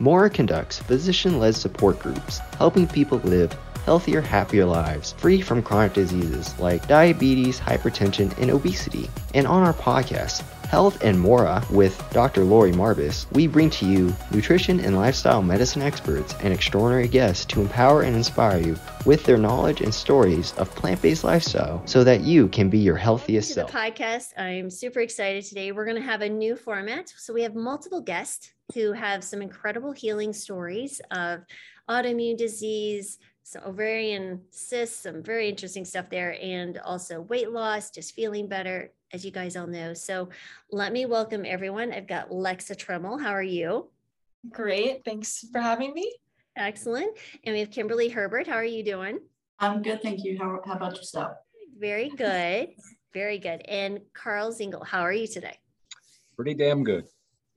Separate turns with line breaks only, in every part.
Mora conducts physician led support groups, helping people live healthier, happier lives, free from chronic diseases like diabetes, hypertension, and obesity. And on our podcast, Health and Mora with Dr. Lori Marbas, we bring to you nutrition and lifestyle medicine experts and extraordinary guests to empower and inspire you with their knowledge and stories of plant-based lifestyle so that you can be your healthiest self.
the podcast. I'm super excited today. We're going to have a new format. So we have multiple guests who have some incredible healing stories of autoimmune disease, some ovarian cysts, some very interesting stuff there, and also weight loss, just feeling better, as you guys all know. So let me welcome everyone. I've got Lexa Tremmel. How are you?
Great. Thanks for having me.
Excellent. And we have Kimberly Herbert. How are you doing?
I'm good, thank you. How, how about yourself?
Very good. Very good. And Carl Zingle, how are you today?
Pretty damn good.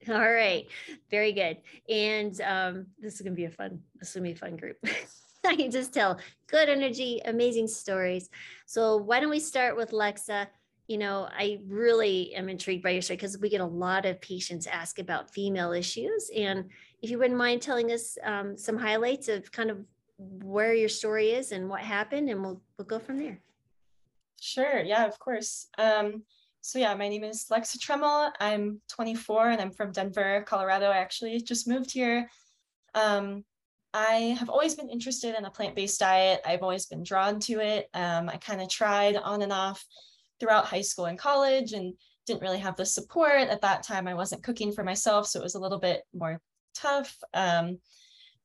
All right, very good. And um, this is gonna be a fun. This is gonna be a fun group. I can just tell. Good energy, amazing stories. So why don't we start with Lexa? You know, I really am intrigued by your story because we get a lot of patients ask about female issues, and if you wouldn't mind telling us um, some highlights of kind of where your story is and what happened, and we'll we'll go from there.
Sure. Yeah, of course. Um, so yeah, my name is Lexa Tremmel. I'm 24 and I'm from Denver, Colorado. I actually just moved here. Um, I have always been interested in a plant-based diet. I've always been drawn to it. Um, I kind of tried on and off throughout high school and college and didn't really have the support. At that time, I wasn't cooking for myself, so it was a little bit more tough. Um,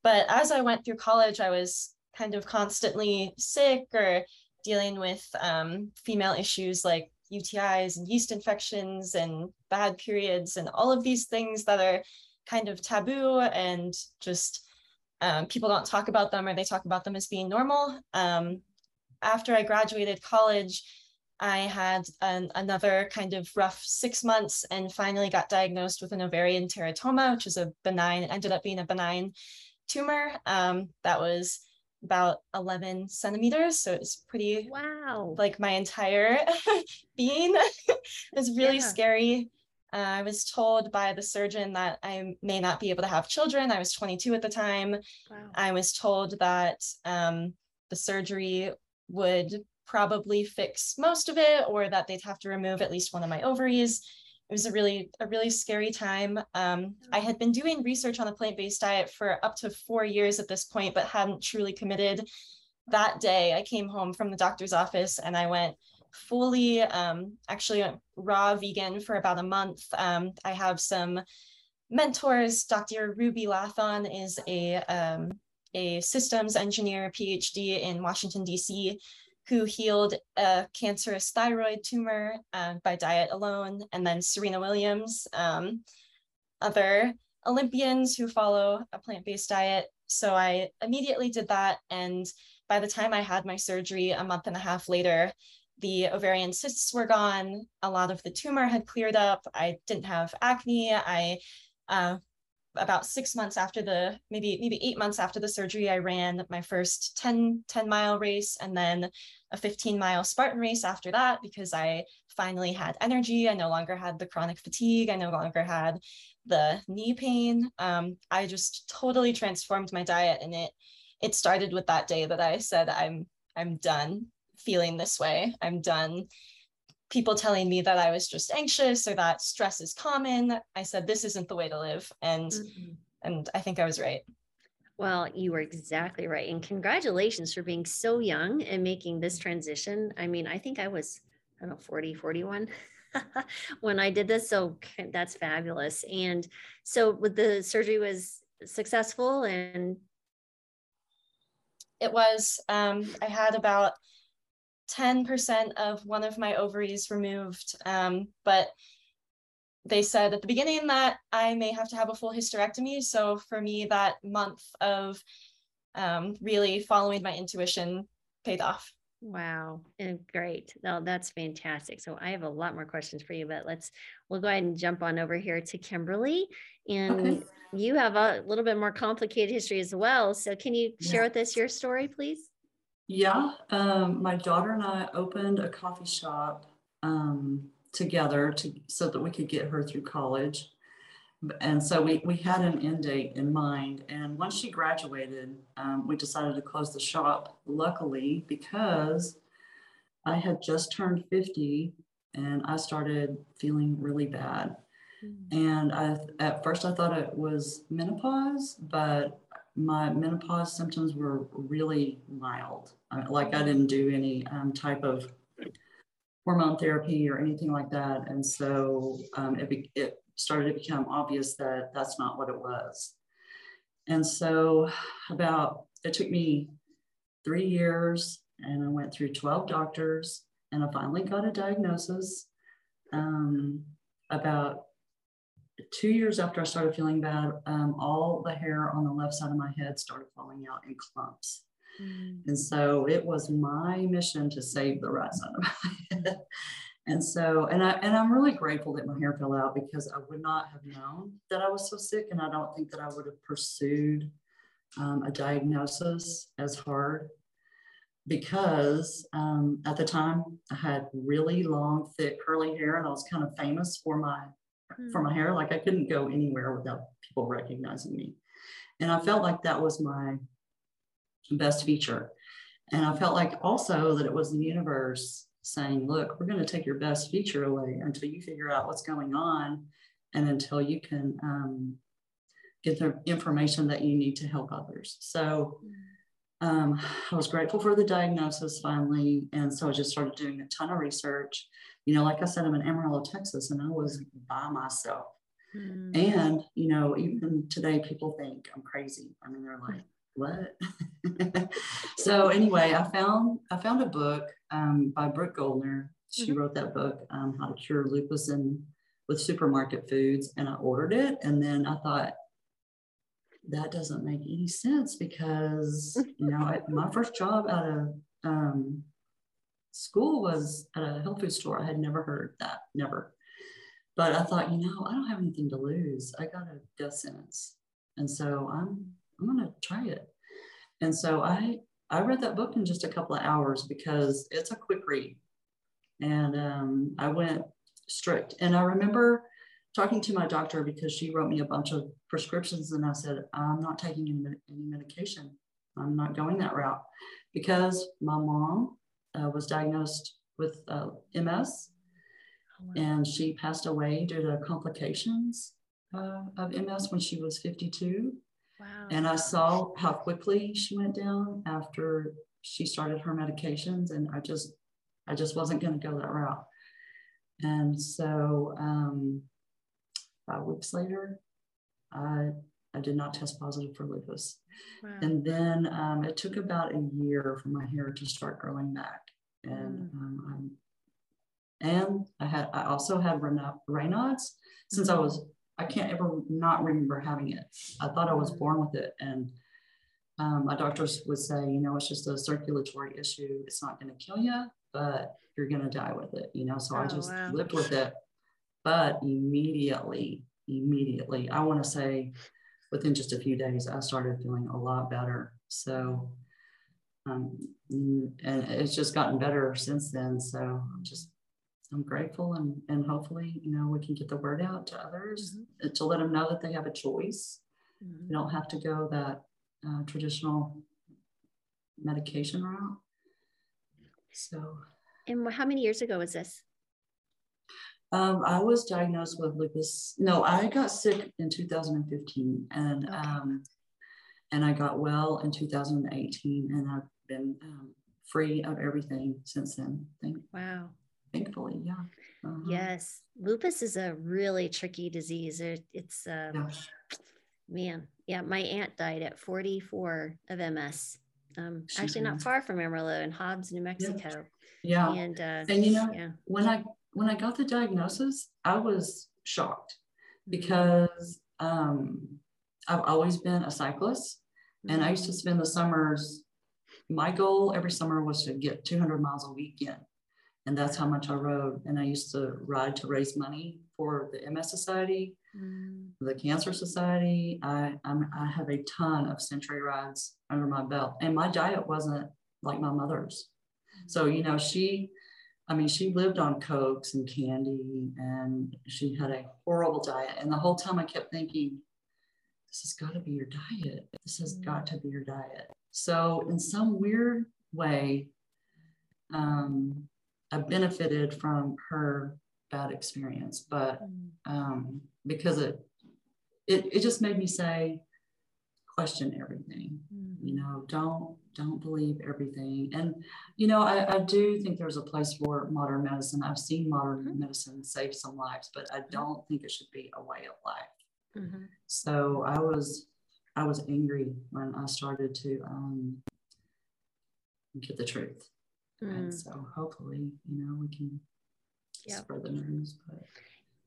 but as I went through college, I was kind of constantly sick or dealing with um, female issues like UTIs and yeast infections and bad periods and all of these things that are kind of taboo and just um, people don't talk about them or they talk about them as being normal. Um, after I graduated college, I had an, another kind of rough six months and finally got diagnosed with an ovarian teratoma, which is a benign, ended up being a benign tumor um, that was about 11 centimeters. So it's pretty
Wow.
like my entire being. it was really
Yeah.
scary. Uh, I was told by the surgeon that I may not be able to have children. I was 22 at the time.
wow.
I was told that um, the surgery would probably fix most of it, or that they'd have to remove at least one of my ovaries. It was a really a really scary time. Um, I had been doing research on a plant-based diet for up to four years at this point, but hadn't truly committed. That day, I came home from the doctor's office and I went fully, um, actually raw vegan for about a month. Um, I have some mentors. Dr. Ruby Lathon is a um, a systems engineer, PhD in Washington D.C., who healed a cancerous thyroid tumor uh, by diet alone, and then Serena Williams, um, other Olympians who follow a plant-based diet. So I immediately did that, and by the time I had my surgery a month and a half later, the ovarian cysts were gone. A lot of the tumor had cleared up. I didn't have acne. I uh, about six months after the maybe maybe eight months after the surgery i ran my first 10 10 mile race and then a 15 mile spartan race after that because i finally had energy. I no longer had the chronic fatigue. I no longer had the knee pain. Um, i just totally transformed my diet and it it started with that day that i said i'm i'm done feeling this way. I'm done people telling me that I was just anxious or that stress is common. I said this isn't the way to live, and
Mhm.
and I think I was right.
Well, you were exactly right. And congratulations for being so young and making this transition. I mean, I think I was, I don't know, 40, 41 when I did this. So that's fabulous. And so with the surgery was successful and
It was um, I had about 10% of one of my ovaries removed, um, but they said at the beginning that I may have to have a full hysterectomy. So for me, that month of um, really following my intuition paid off.
wow, and great. No, that's fantastic. So I have a lot more questions for you, but let's, we'll go ahead and jump on over here to Kimberly. And
Okay.
you have a little bit more complicated history as well. So can you share
Yeah.
with us your story, please?
Yeah, um, my daughter and I opened a coffee shop um, together to so that we could get her through college. and so we, we had an end date in mind. And once she graduated, um, we decided to close the shop, luckily, because I had just turned 50 and I started feeling really bad. Mm-hmm. And I, at first, I thought it was menopause, but my menopause symptoms were really mild. Like I didn't do any um, type of hormone therapy or anything like that. And so um, it, be, it started to become obvious that that's not what it was. And so, about it took me three years, and I went through 12 doctors, and I finally got a diagnosis. Um, about two years after I started feeling bad, um, all the hair on the left side of my head started falling out in clumps. Mm. And so it was my mission to save the right side of my head. And so, and I and I'm really grateful that my hair fell out because I would not have known that I was so sick, and I don't think that I would have pursued um, a diagnosis as hard because um, at the time I had really long, thick, curly hair, and I was kind of famous for my mm. for my hair. Like I couldn't go anywhere without people recognizing me, and I felt like that was my best feature. And I felt like also that it was the universe saying, look, we're going to take your best feature away until you figure out what's going on and until you can um, get the information that you need to help others. So um, I was grateful for the diagnosis finally. And so I just started doing a ton of research. You know, like I said, I'm in Amarillo, Texas, and I was by myself. Mm. And, you know, even today, people think I'm crazy. I mean, they're like, what? so anyway, I found I found a book um, by Brooke Goldner. She mm-hmm. wrote that book, um, How to Cure Lupus and with Supermarket Foods, and I ordered it. And then I thought, that doesn't make any sense because you know I, my first job out of um, school was at a health food store. I had never heard that, never. But I thought, you know, I don't have anything to lose. I got a death sentence, and so I'm I'm gonna try it. And so I I read that book in just a couple of hours because it's a quick read. And um, I went strict. And I remember talking to my doctor because she wrote me a bunch of prescriptions, and I said, I'm not taking any, any medication. I'm not going that route because my mom uh, was diagnosed with uh, MS oh, and she passed away due to complications uh, of MS when she was 52. Wow. And I saw how quickly she went down after she started her medications, and I just, I just wasn't going to go that route. And so, um, five weeks later, I, I did not test positive for lupus. Wow. And then um, it took about a year for my hair to start growing back, and mm. um, and I had, I also had Raynaud's since mm-hmm. I was I can't ever not remember having it. I thought I was born with it. And um, my doctors would say, you know, it's just a circulatory issue. It's not going to kill you, but you're going to die with it, you know? So oh, I just wow. lived with it. But immediately, immediately, I want to say within just a few days, I started feeling a lot better. So, um, and it's just gotten better since then. So I'm just I'm grateful and, and hopefully, you know, we can get the word out to others mm-hmm. to let them know that they have a choice. Mm-hmm. You don't have to go that uh, traditional medication route. So,
and how many years ago was this?
Um, I was diagnosed with lupus. No, I got sick in 2015, and okay. um, and I got well in 2018, and I've been um, free of everything since then. Thank,
wow
thankfully yeah uh-huh.
yes lupus is a really tricky disease it's um, yeah. man yeah my aunt died at 44 of ms um, actually not far from amarillo in hobbs new mexico
yeah, yeah. and uh, and you know yeah. when i when i got the diagnosis i was shocked mm-hmm. because um, i've always been a cyclist mm-hmm. and i used to mm-hmm. spend the summers my goal every summer was to get 200 miles a weekend and that's how much I rode. And I used to ride to raise money for the MS Society, mm. the Cancer Society. I I'm, i have a ton of century rides under my belt, and my diet wasn't like my mother's. So you know, she I mean, she lived on cokes and candy, and she had a horrible diet. And the whole time, I kept thinking, "This has got to be your diet. This has got to be your diet." So, in some weird way, um, I benefited from her bad experience, but um, because it, it it just made me say, question everything. Mm. You know, don't don't believe everything. And you know, I, I do think there's a place for modern medicine. I've seen modern mm-hmm. medicine save some lives, but I don't think it should be a way of life. Mm-hmm. So I was I was angry when I started to um, get the truth. Mm. And so hopefully, you know, we can
yeah. spread the news. But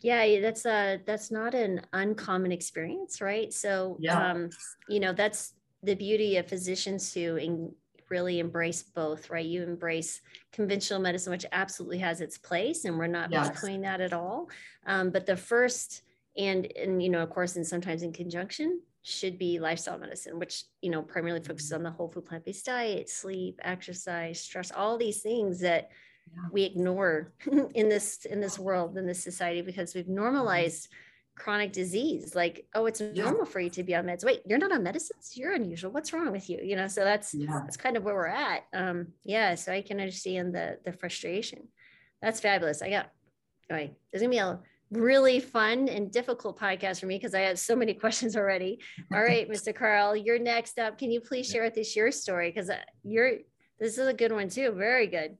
yeah, that's a that's not an uncommon experience, right? So yeah. um, you know, that's the beauty of physicians who in, really embrace both, right? You embrace conventional medicine, which absolutely has its place, and we're not yes. doing that at all. Um, but the first and and you know, of course, and sometimes in conjunction should be lifestyle medicine, which you know primarily focuses on the whole food plant based diet, sleep, exercise, stress, all these things that yeah. we ignore in this in this world in this society because we've normalized chronic disease. Like oh it's normal for you to be on meds. Wait you're not on medicines? You're unusual. What's wrong with you? You know so that's yeah. that's kind of where we're at. Um yeah so i can understand the the frustration. That's fabulous. I got anyway there's gonna be a really fun and difficult podcast for me because I had so many questions already. All right, Mr. Carl, you're next up. Can you please share with us your story? Because uh, you're this is a good one too. Very good.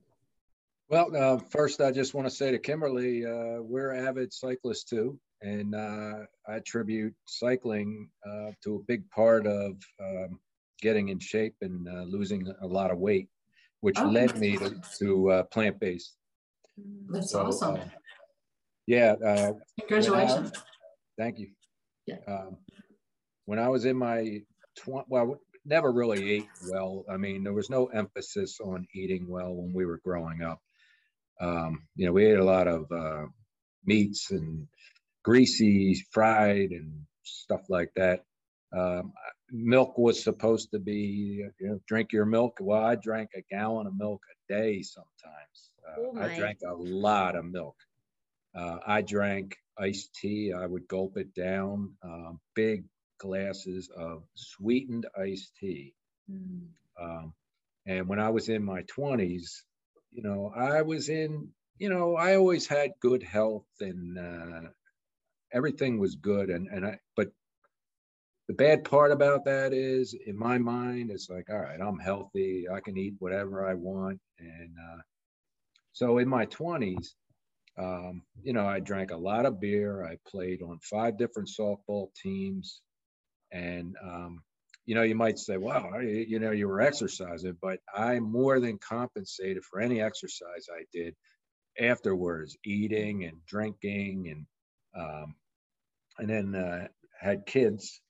Well, uh, first, I just want to say to Kimberly, uh, we're avid cyclists too. And uh, I attribute cycling uh, to a big part of um, getting in shape and uh, losing a lot of weight, which oh, led me to, to plant based.
That's so, awesome
yeah. Uh,
Congratulations.
I, thank you. Yeah. Um, when I was in my 20, well, never really ate well. I mean, there was no emphasis on eating well when we were growing up. Um, you know, we ate a lot of uh, meats and greasy, fried, and stuff like that. Um, milk was supposed to be, you know, drink your milk. Well, I drank a gallon of milk a day sometimes. Uh, oh I drank a lot of milk. Uh, I drank iced tea. I would gulp it down. Um, big glasses of sweetened iced tea. Mm. Um, and when I was in my 20s, you know, I was in, you know, I always had good health and uh, everything was good. And, and I, but the bad part about that is in my mind, it's like, all right, I'm healthy. I can eat whatever I want. And uh, so in my 20s, um, you know, I drank a lot of beer. I played on five different softball teams. And, um, you know, you might say, wow, you know, you were exercising, but I more than compensated for any exercise I did afterwards, eating and drinking and, um, and then uh, had kids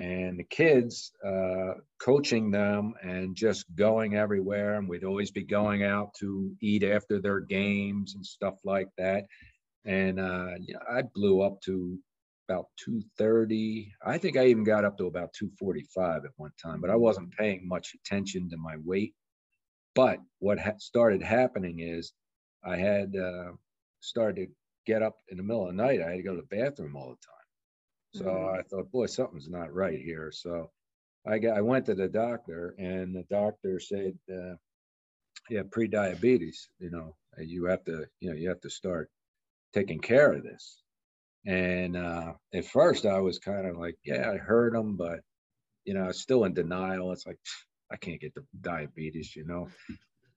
and the kids uh, coaching them and just going everywhere. And we'd always be going out to eat after their games and stuff like that. And uh, you know, i blew up to about 230 i think i even got up to about 245 at one time but i wasn't paying much attention to my weight. But what ha- started happening is i had uh, started to get up in the middle of the night. I had to go to the bathroom all the time so mm-hmm. I thought, boy, something's not right here. So I got, I went to the doctor, and the doctor said, uh, "Yeah, pre-diabetes. You know, you have to, you know, you have to start taking care of this." And uh, at first, I was kind of like, "Yeah, I heard him, but you know, I was still in denial. It's like I can't get the diabetes, you know."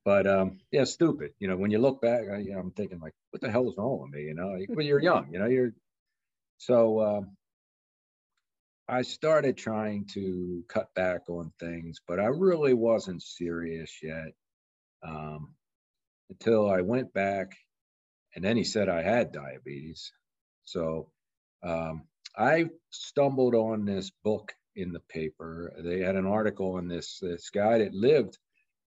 But um, yeah, stupid. You know, when you look back, I, you know, I'm thinking like, "What the hell is wrong with me?" You know, when you're young, you know, you're so. Um, I started trying to cut back on things, but I really wasn't serious yet um, until I went back and then he said I had diabetes. So um, I stumbled on this book in the paper. They had an article on this this guy that lived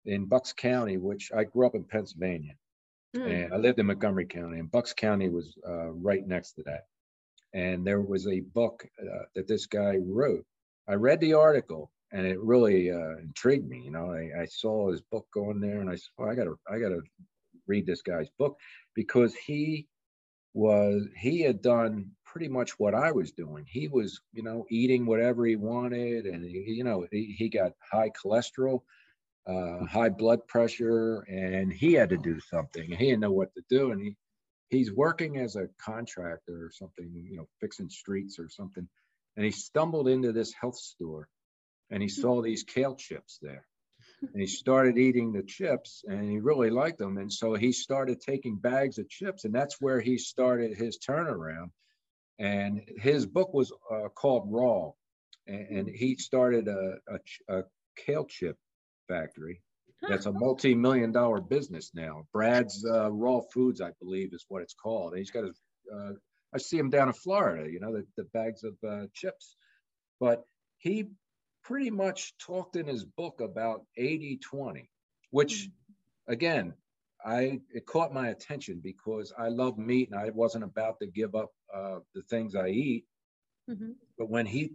in Bucks County, which I grew up in Pennsylvania, mm. and I lived in Montgomery County, and Bucks County was uh, right next to that and there was a book uh, that this guy wrote. I read the article and it really uh, intrigued me. You know, I, I, saw his book going there, and I said, well, I gotta, I gotta read this guy's book because he was he had done pretty much what I was doing. He was, you know, eating whatever he wanted, and he, you know, he, he got high cholesterol, uh, high blood pressure, and he had to do something. He didn't know what to do, and he he's working as a contractor or something, you know, fixing streets or something, and he stumbled into this health store, and he saw these kale chips there. And he started eating the chips and he really liked them and so he started taking bags of chips and that's where he started his turnaround. And his book was uh, called raw and, and, he started a, a, a, kale chip factory that's a multi-million dollar business now brad's uh, raw foods i believe is what it's called and he's got his uh, i see him down in florida you know the, the bags of uh, chips but he pretty much talked in his book about 80 20, which mm-hmm. again, I it caught my attention because I love meat and I wasn't about to give up uh, the things I eat. Mm-hmm. But when he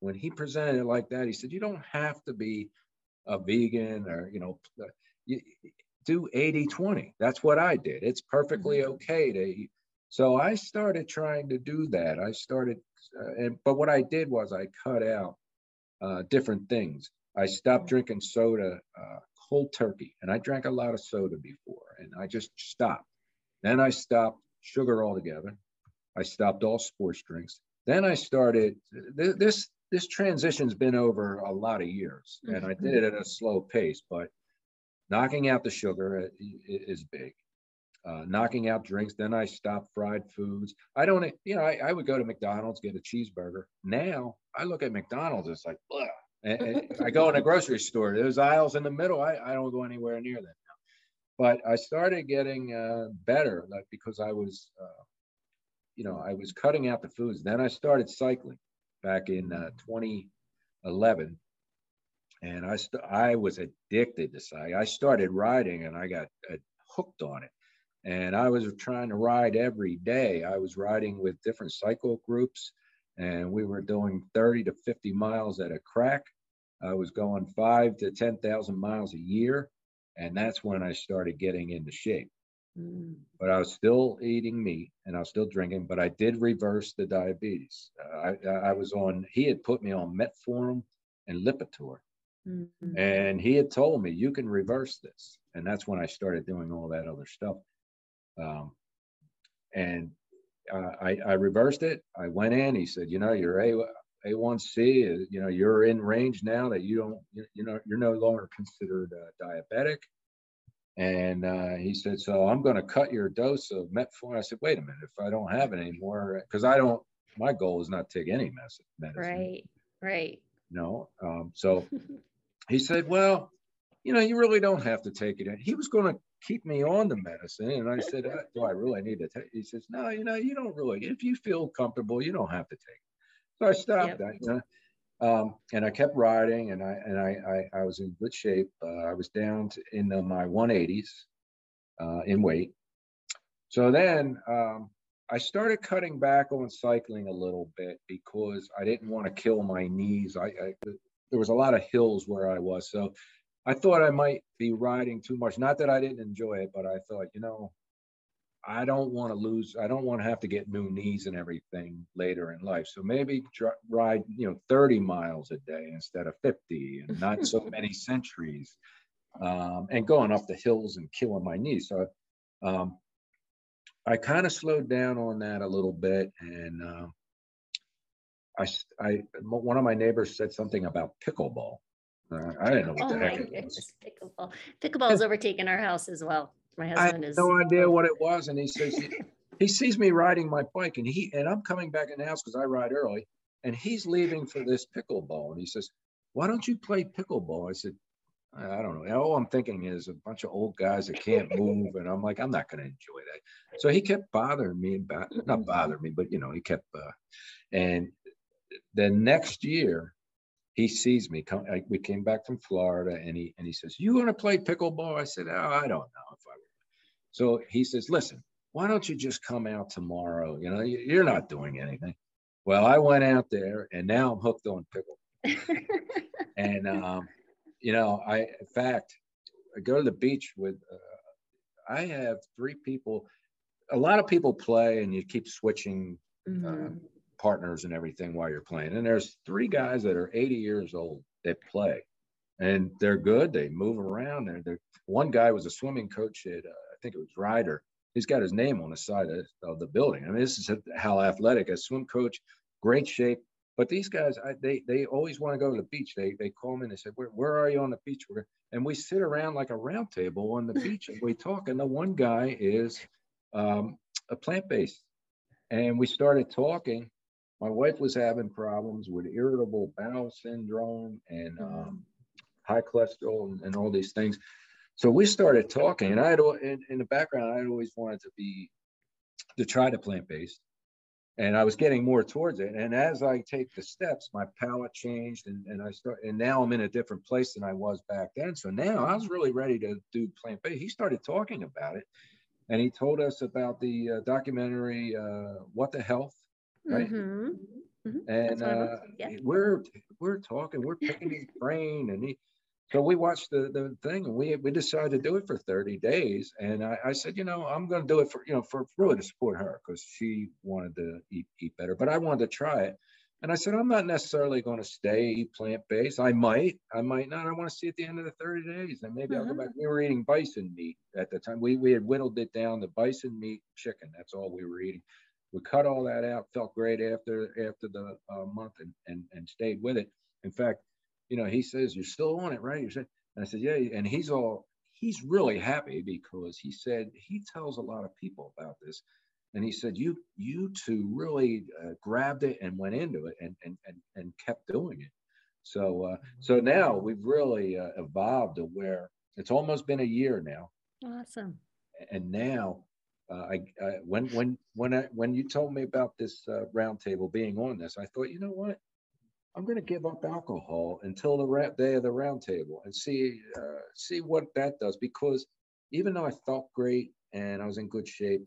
when he presented it like that, he said, "You don't have to be a vegan or you know, uh, you, do 80 20. That's what I did. It's perfectly mm-hmm. okay to eat. So I started trying to do that. I started, uh, and but what I did was I cut out uh, different things. I stopped drinking soda uh, cold turkey, and I drank a lot of soda before, and I just stopped. Then I stopped sugar altogether. I stopped all sports drinks. Then I started th- this. This transition's been over a lot of years, and I did it at a slow pace. But knocking out the sugar is big. Uh, knocking out drinks. Then I stopped fried foods. I don't, you know, I, I, would go to McDonald's, get a cheeseburger. Now I look at McDonald's, it's like, and, and I go in a grocery store, there's aisles in the middle. I, I don't go anywhere near that now. But I started getting uh, better like, because I was, uh, you know, I was cutting out the foods. Then I started cycling back in uh, 2011. And I, st- I was addicted to cycling. I started riding and I got uh, hooked on it. And I was trying to ride every day. I was riding with different cycle groups and we were doing 30 to 50 miles at a crack. I was going five to 10,000 miles a year. And that's when I started getting into shape. Mm. But I was still eating meat and I was still drinking, but I did reverse the diabetes. Uh, I, I was on, he had put me on metformin and Lipitor. Mm-hmm. And he had told me, you can reverse this. And that's when I started doing all that other stuff. Um, and uh, I, I reversed it. I went in. He said, you know, your A A1C, you know, you're in range now that you don't, you, you know, you're no longer considered uh, diabetic. And uh, he said, so I'm going to cut your dose of metformin. I said, wait a minute, if I don't have it anymore, because I don't, my goal is not to take any medicine.
Right, right.
No. Um, so he said, well, you know, you really don't have to take it. He was going to keep me on the medicine. And I said, uh, do I really need to take? He says, no, you know, you don't really, if you feel comfortable, you don't have to take it. So I stopped yep. that, um, and I kept riding and I, and I, I, I was in good shape. Uh, I was down to, in the, my 180s uh, in weight. So then um, I started cutting back on cycling a little bit because I didn't want to kill my knees. I, I there was a lot of hills where I was. So I thought I might be riding too much. Not that I didn't enjoy it, but I thought, you know, I don't want to lose. I don't want to have to get new knees and everything later in life. So maybe try, ride, you know, 30 miles a day instead of 50, and not so many centuries, um, and going up the hills and killing my knees. So um, I kind of slowed down on that a little bit, and uh, I, I, one of my neighbors said something about pickleball, uh, I didn't know what
oh
the heck
it was. Pickleball. Pickleball's overtaken our house as well. My husband
I
had is.
no idea what it was, and he says he, he sees me riding my bike, and he and I'm coming back in the house because I ride early, and he's leaving for this pickleball, and he says, "Why don't you play pickleball?" I said, I don't know. All I'm thinking is a bunch of old guys that can't move, and I'm like, I'm not going to enjoy that. So he kept bothering me about, not bothering me, but you know, he kept. Uh, and the next year, he sees me. Come, I, we came back from Florida, and he and he says, "You want to play pickleball?" I said, "Oh, I don't know if I." So he says, "Listen, why don't you just come out tomorrow? You know, you're not doing anything." Well, I went out there, and now I'm hooked on pickleball. and um, you know, I in fact, I go to the beach with. Uh, I have three people. A lot of people play, and you keep switching mm-hmm. uh, partners and everything while you're playing. And there's three guys that are 80 years old that play, and they're good. They move around. They're, they're one guy was a swimming coach at uh, think it was Rider. He's got his name on the side of, of the building. I mean, this is how athletic a swim coach, great shape. But these guys, I, they they always want to go to the beach. They they call me and they say, "Where where are you on the beach?" We're, and we sit around like a round table on the beach and we talk. And the one guy is um, a plant based, and we started talking. My wife was having problems with irritable bowel syndrome and mm-hmm. um, high cholesterol and, and all these things. So we started talking, and I had in, in the background, I had always wanted to be to try to plant based, and I was getting more towards it. And as I take the steps, my palate changed, and, and I start, and now I'm in a different place than I was back then. So now I was really ready to do plant based. He started talking about it, and he told us about the uh, documentary uh, "What the Health," right? Mm-hmm. Mm-hmm. And uh, yeah. we're we're talking, we're picking his brain, and he so we watched the, the thing and we, we decided to do it for 30 days. And I, I said, you know, I'm going to do it for, you know, for really to support her because she wanted to eat, eat better, but I wanted to try it. And I said, I'm not necessarily going to stay plant based. I might, I might not. I want to see at the end of the 30 days and maybe mm-hmm. I'll go back. Mm-hmm. We were eating bison meat at the time. We, we had whittled it down to bison meat, chicken. That's all we were eating. We cut all that out, felt great after, after the uh, month and, and, and stayed with it. In fact, you know, he says, You're still on it, right? You said, and I said, Yeah. And he's all, he's really happy because he said he tells a lot of people about this. And he said, You, you two really uh, grabbed it and went into it and, and, and, and kept doing it. So, uh, so now we've really uh, evolved to where it's almost been a year now.
Awesome.
And now, uh, I, I, when when when I, when you told me about this uh, roundtable being on this, I thought, you know what, I'm going to give up alcohol until the day of the roundtable and see uh, see what that does. Because even though I felt great and I was in good shape,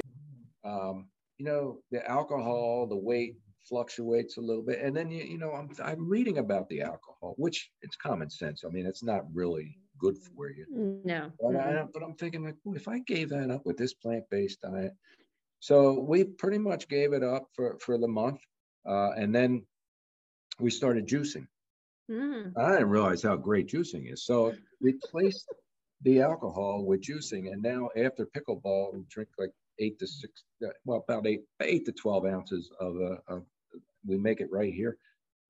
um, you know, the alcohol, the weight fluctuates a little bit, and then you you know I'm I'm reading about the alcohol, which it's common sense. I mean, it's not really good for you.
No.
But, I, but I'm thinking like, if I gave that up with this plant-based diet, so we pretty much gave it up for for the month, uh, and then we started juicing. Mm. I didn't realize how great juicing is. So we replaced the alcohol with juicing, and now after pickleball, we drink like eight to six, uh, well, about eight, eight to twelve ounces of, uh, of we make it right here.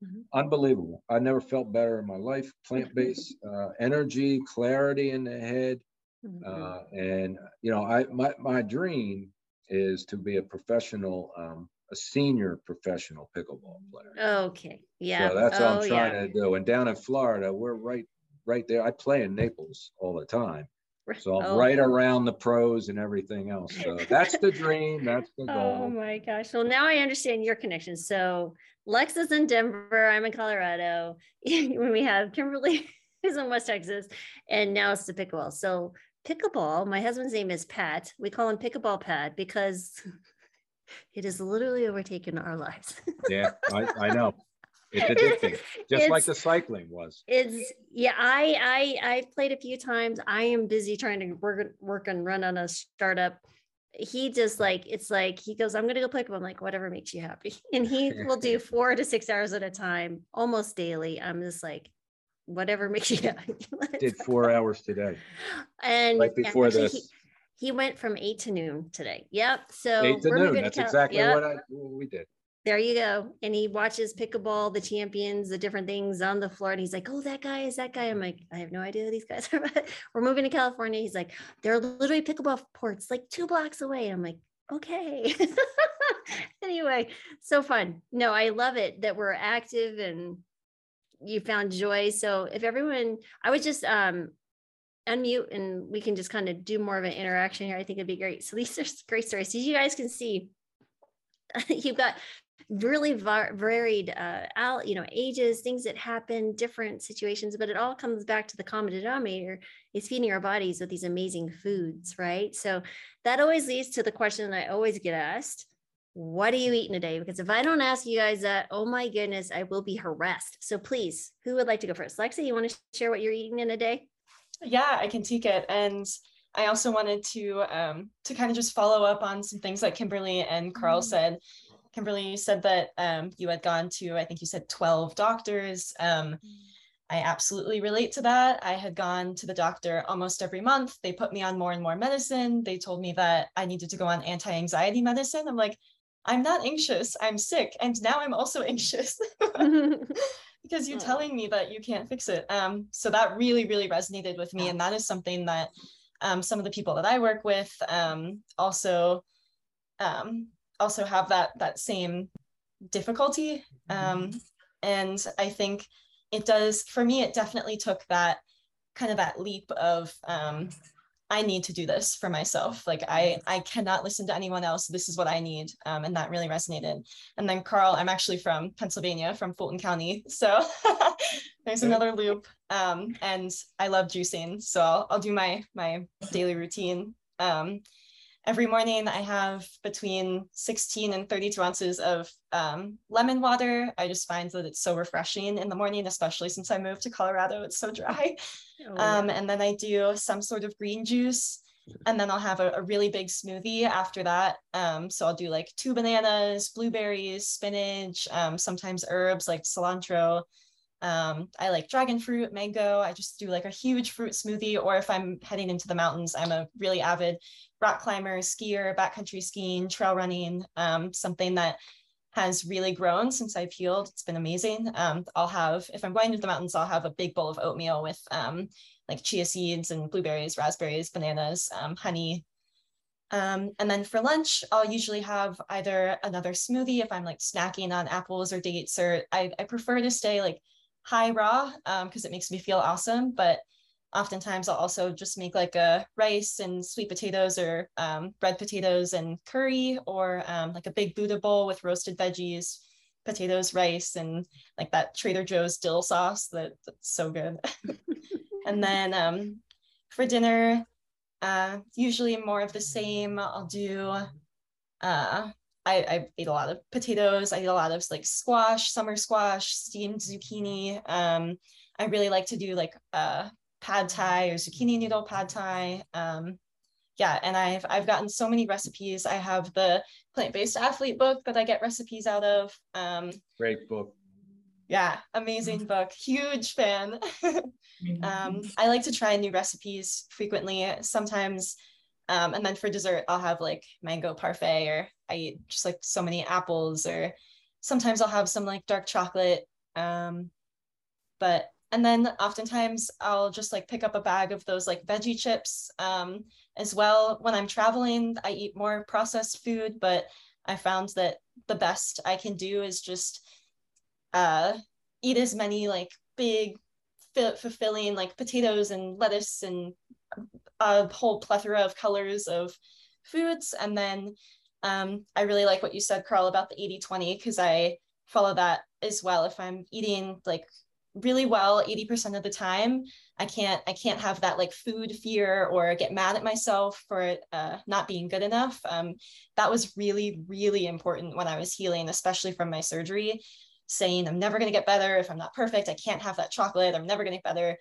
Mm-hmm. Unbelievable! I never felt better in my life. Plant-based uh, energy, clarity in the head, mm-hmm. uh, and you know, I my my dream is to be a professional um, a senior professional pickleball player.
Okay. Yeah.
So that's what oh, I'm trying yeah. to do. And down in Florida, we're right right there. I play in Naples all the time. So I'm oh. right around the pros and everything else. So that's the dream. That's the oh, goal.
Oh my gosh. Well, now I understand your connection. So Lex is in Denver. I'm in Colorado. when we have Kimberly is in West Texas, and now it's the pickleball. So pickleball, my husband's name is Pat. We call him Pickleball Pat because it has literally overtaken our lives.
yeah, I, I know. It's addicting, just it's, like the cycling was.
It's yeah. I I I played a few times. I am busy trying to work work and run on a startup. He just like it's like he goes, I'm gonna go play. I'm like, whatever makes you happy. And he will do four to six hours at a time, almost daily. I'm just like, whatever makes you happy.
Did four hours today.
And right before this. He, he went from eight to noon today. Yep. So
eight to noon. That's exactly yep. what, I, what we did.
There you go. And he watches pickleball, the champions, the different things on the floor. And he's like, Oh, that guy is that guy. I'm like, I have no idea who these guys are. We're moving to California. He's like, there are literally pickleball ports like two blocks away. I'm like, okay. anyway, so fun. No, I love it that we're active and you found joy. So if everyone, I would just um unmute and we can just kind of do more of an interaction here. I think it'd be great. So these are great stories. So you guys can see, you've got really var- varied uh out you know ages things that happen different situations but it all comes back to the common denominator is feeding our bodies with these amazing foods right so that always leads to the question i always get asked what are you eating today because if i don't ask you guys that oh my goodness i will be harassed so please who would like to go first lexi you want to share what you're eating in a day
yeah, I can take it. And I also wanted to um, to kind of just follow up on some things that Kimberly and Carl mm-hmm. said. Kimberly said that um, you had gone to, I think you said 12 doctors. Um, I absolutely relate to that. I had gone to the doctor almost every month. They put me on more and more medicine. They told me that I needed to go on anti anxiety medicine. I'm like, I'm not anxious, I'm sick. And now I'm also anxious because you're telling me that you can't fix it. Um, so that really, really resonated with me. And that is something that um, some of the people that I work with um, also um, also have that that same difficulty. Um, mm-hmm. and I think it does for me. It definitely took that kind of that leap of um, I need to do this for myself. Like I I cannot listen to anyone else. This is what I need. Um, and that really resonated. And then Carl, I'm actually from Pennsylvania, from Fulton County. So there's another loop. Um, and I love juicing. So I'll, I'll do my my daily routine. Um, every morning I have between 16 and 32 ounces of um, lemon water. I just find that it's so refreshing in the morning, especially since I moved to Colorado. It's so dry. Oh, um, and then I do some sort of green juice. And then I'll have a, a really big smoothie after that. Um, so I'll do like two bananas, blueberries, spinach, um, sometimes herbs like cilantro. Um, I like dragon fruit, mango. I just do like a huge fruit smoothie. Or if I'm heading into the mountains, I'm a really avid rock climber, skier, backcountry skiing, trail running, um, something that has really grown since I've healed. It's been amazing. Um, I'll have, if I'm going to the mountains, I'll have a big bowl of oatmeal with um, like chia seeds and blueberries, raspberries, bananas, um, honey. Um, and then for lunch, I'll usually have either another smoothie if I'm like snacking on apples or dates, or I, I prefer to stay like high raw because um, it makes me feel awesome. But oftentimes I'll also just make like a rice and sweet potatoes or um, potatoes and curry or um, like a big Buddha bowl with roasted veggies, potatoes, rice, and like that Trader Joe's dill sauce that, that's so good. and then um, for dinner, uh, usually more of the same. I'll do, uh, I, I eat a lot of potatoes. I eat a lot of like squash, summer squash, steamed zucchini. Um, I really like to do like uh, pad thai or zucchini noodle pad thai. Um, yeah, and I've I've gotten so many recipes. I have the plant-based athlete book that I get recipes out of. Um,
Great book.
Yeah, amazing book. Huge fan. um, I like to try new recipes frequently. Sometimes, um, and then for dessert, I'll have like mango parfait, or I eat just like so many apples, or sometimes I'll have some like dark chocolate. Um, but and then oftentimes I'll just like pick up a bag of those like veggie chips um, as well. When I'm traveling, I eat more processed food, but I found that the best I can do is just uh, eat as many like big, fulfilling like potatoes and lettuce and a whole plethora of colors of foods. And then um, I really like what you said, Carl, about the 80 20, because I follow that as well. If I'm eating like really well 80% of the time i can't i can't have that like food fear or get mad at myself for uh, not being good enough um, that was really really important when i was healing especially from my surgery saying i'm never going to get better if i'm not perfect i can't have that chocolate i'm never going to get better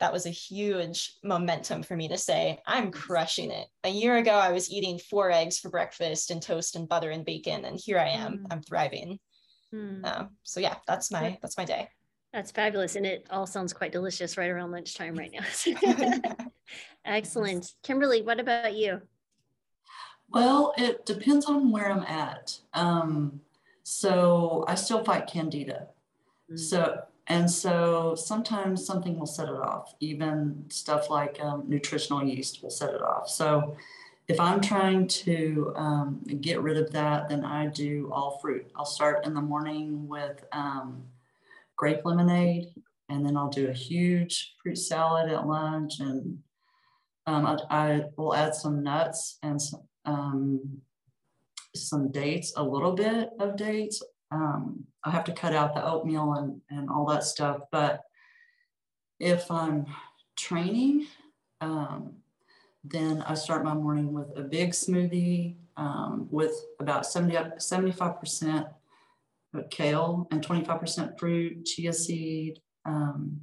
that was a huge momentum for me to say i'm crushing it a year ago i was eating four eggs for breakfast and toast and butter and bacon and here i am mm. i'm thriving mm. uh, so yeah that's my that's my day
that's fabulous. And it all sounds quite delicious right around lunchtime right now. Excellent. Kimberly, what about you?
Well, it depends on where I'm at. Um, so I still fight candida. Mm-hmm. So, and so sometimes something will set it off, even stuff like um, nutritional yeast will set it off. So if I'm trying to um, get rid of that, then I do all fruit. I'll start in the morning with um, grape lemonade, and then I'll do a huge fruit salad at lunch, and um, I, I, will add some nuts and some, um, some dates, a little bit of dates. Um, I have to cut out the oatmeal and, and all that stuff, but if I'm training, um, then I start my morning with a big smoothie um, with about 70, 75% kale and 25% fruit, chia seed. Um,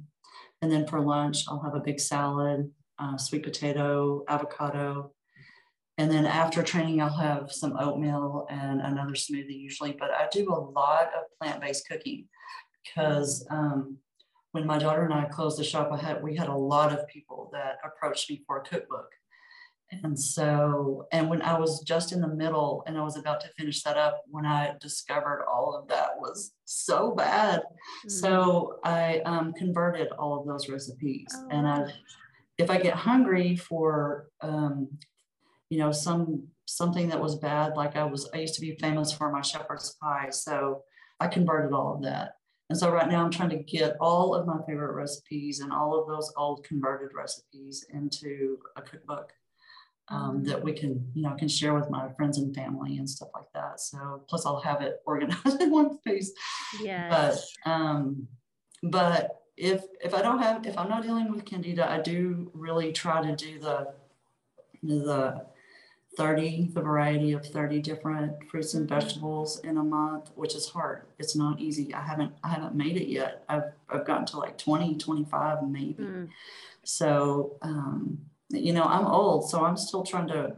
and then for lunch, I'll have a big salad uh, sweet potato, avocado. And then after training, I'll have some oatmeal and another smoothie usually. But I do a lot of plant based cooking because um, when my daughter and I closed the shop, I had we had a lot of people that approached me for a cookbook. And so, and when I was just in the middle and I was about to finish that up, when I discovered all of that was so bad. Mm-hmm. So I um, converted all of those recipes. Oh. And I, if I get hungry for, um, you know, some something that was bad, like I was, I used to be famous for my shepherd's pie. So I converted all of that. And so right now I'm trying to get all of my favorite recipes and all of those old converted recipes into a cookbook um, that we can, you know, can share with my friends and family and stuff like that. So plus I'll have it organized in one place.
Yeah.
But um, but if if I don't have if I'm not dealing with candida, I do really try to do the the 30 the variety of 30 different fruits and mm-hmm. vegetables in a month which is hard it's not easy i haven't i haven't made it yet i've, I've gotten to like 20 25 maybe mm. so um, you know, I'm old, so I'm still trying to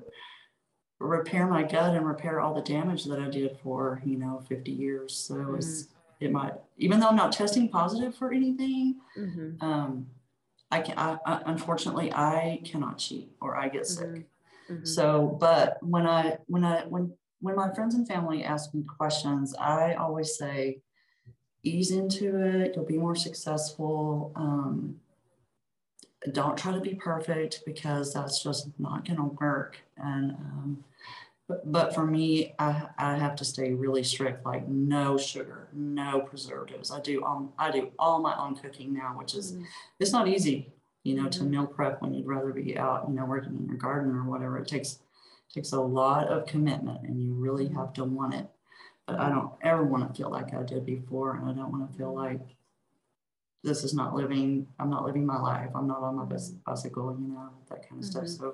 repair my gut and repair all the damage that I did for, you know, 50 years. So mm-hmm. it's, it might, even though I'm not testing positive for anything, mm-hmm. um, I can, I, I, unfortunately, I cannot cheat or I get sick. Mm-hmm. Mm-hmm. So, but when I, when I, when, when my friends and family ask me questions, I always say, ease into it. You'll be more successful. Um, don't try to be perfect because that's just not going to work. And, um, but, but for me, I, I have to stay really strict, like no sugar, no preservatives. I do, um, I do all my own cooking now, which is, mm-hmm. it's not easy, you know, to mm-hmm. meal prep when you'd rather be out, you know, working in your garden or whatever. It takes, takes a lot of commitment and you really mm-hmm. have to want it. But I don't ever want to feel like I did before. And I don't want to feel like this is not living, I'm not living my life. I'm not on my bicycle, you know, that kind of mm-hmm. stuff.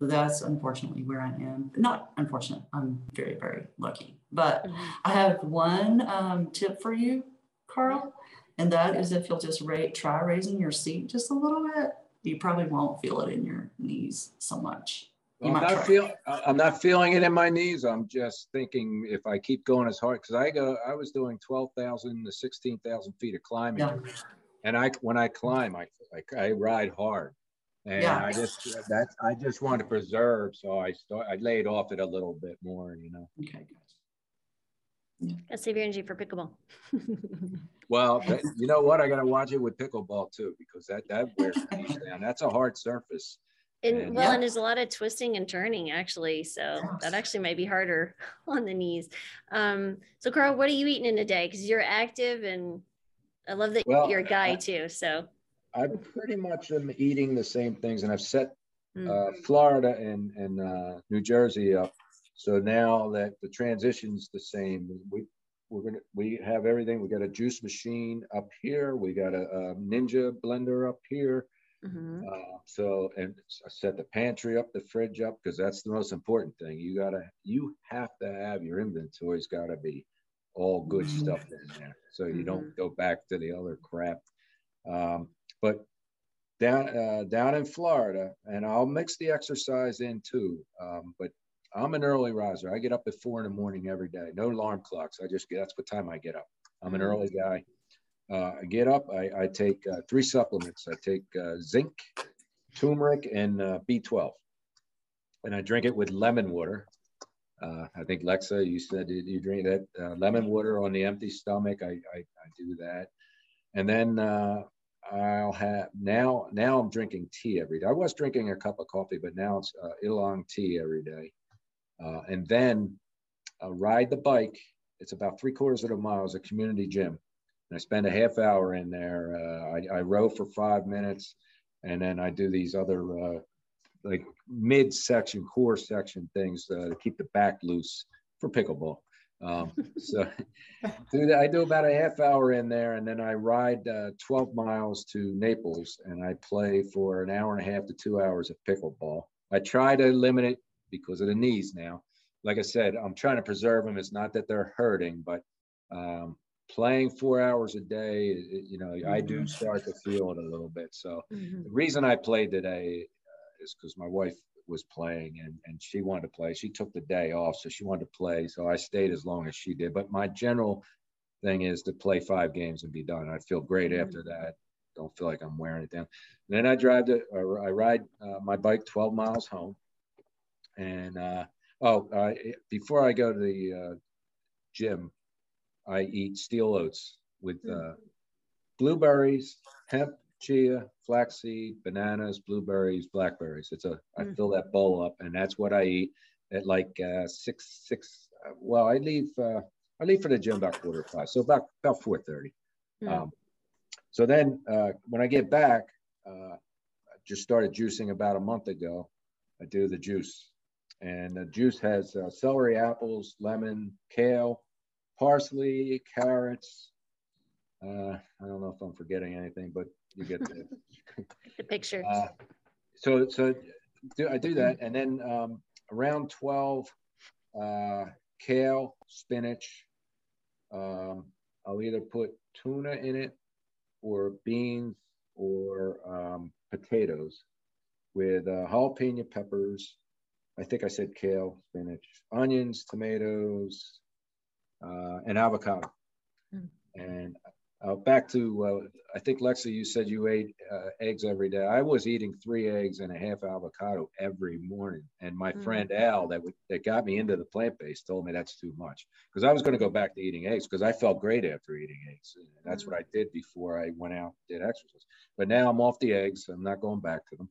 So that's unfortunately where I am. Not unfortunate. I'm very, very lucky. But mm-hmm. I have one um, tip for you, Carl, and that is if you'll just rate, try raising your seat just a little bit, you probably won't feel it in your knees so much.
Well, I'm not feeling. I'm not feeling it in my knees. I'm just thinking if I keep going as hard because I go. I was doing twelve thousand to sixteen thousand feet of climbing, yeah. and I when I climb, I like I ride hard, and yeah. I just that I just want to preserve. So I start. I laid off it a little bit more. You know.
Okay.
Yeah. Gotta save your energy for pickleball.
well, you know what? I gotta watch it with pickleball too because that that wears down. That's a hard surface.
And, and well, yeah. and there's a lot of twisting and turning actually. So yes. that actually might be harder on the knees. Um, so Carl, what are you eating in a day? Because you're active and I love that well, you're a guy I, too. So
I pretty much am eating the same things and I've set mm. uh, Florida and, and uh, New Jersey up. So now that the transition's the same, we, we're gonna we have everything. We got a juice machine up here. We got a, a Ninja blender up here. Mm-hmm. Uh, so, and I set the pantry up, the fridge up, because that's the most important thing. You gotta, you have to have your inventory's got to be all good mm-hmm. stuff in there, so you mm-hmm. don't go back to the other crap. Um, but down uh, down in Florida, and I'll mix the exercise in too. Um, but I'm an early riser. I get up at four in the morning every day. No alarm clocks. I just get that's what time I get up. I'm an mm-hmm. early guy. Uh, I get up, I, I take uh, three supplements. I take uh, zinc, turmeric, and uh, B12. And I drink it with lemon water. Uh, I think Lexa, you said you drink that uh, lemon water on the empty stomach. I, I, I do that. And then I'll have now, now I'm drinking tea every day. I was drinking a cup of coffee, but now it's Oolong tea every day. And then I'll ride the bike. It's about three quarters of a mile. It's a community gym and I spend a half hour in there. Uh, I, I, row for five minutes, and then I do these other uh, like mid section, core section things uh, to keep the back loose for pickleball. Um, so do that. I do about a half hour in there, and then I ride uh, 12 miles to Naples, and I play for an hour and a half to two hours of pickleball. I try to limit it because of the knees now. Like I said, I'm trying to preserve them. It's not that they're hurting, but um, playing four hours a day, you know, mm-hmm. I do mm-hmm. start to feel it a little bit. So mm-hmm. the reason I played today is because my wife was playing and, and she wanted to play. She took the day off, so she wanted to play. So I stayed as long as she did. But my general thing is to play five games and be done. I feel great mm-hmm. after that. Don't feel like I'm wearing it down. And then I drive to, uh, I ride uh, my bike 12 miles home. And uh, oh, before I go to the uh, gym, I eat steel oats with mm. uh, blueberries, hemp, chia, flaxseed, bananas, blueberries, blackberries. It's a I mm. fill that bowl up, and that's what I eat at like uh, six six. Uh, well, I leave uh, I leave for the gym about quarter five, so about about four thirty. Mm. Um, so then uh, when I get back, uh, I just started juicing about a month ago. I do the juice, and the juice has uh, celery, apples, lemon, kale, parsley, carrots. Uh, I don't know if I'm forgetting anything, but you get the,
the picture.
Uh, so, so do, I do that, and then um, around 12, uh, kale, spinach. Um, I'll either put tuna in it, or beans, or um, potatoes, with uh, jalapeno peppers. I think I said kale, spinach, onions, tomatoes, uh, and avocado. Mm. And uh, back to, uh, I think Lexa, you said you ate uh, eggs every day. I was eating three eggs and a half avocado every morning. And my mm. friend Al, that w- that got me into the plant based, told me that's too much because I was going to go back to eating eggs because I felt great after eating eggs. And that's mm. what I did before I went out did exercise. But now I'm off the eggs. I'm not going back to them.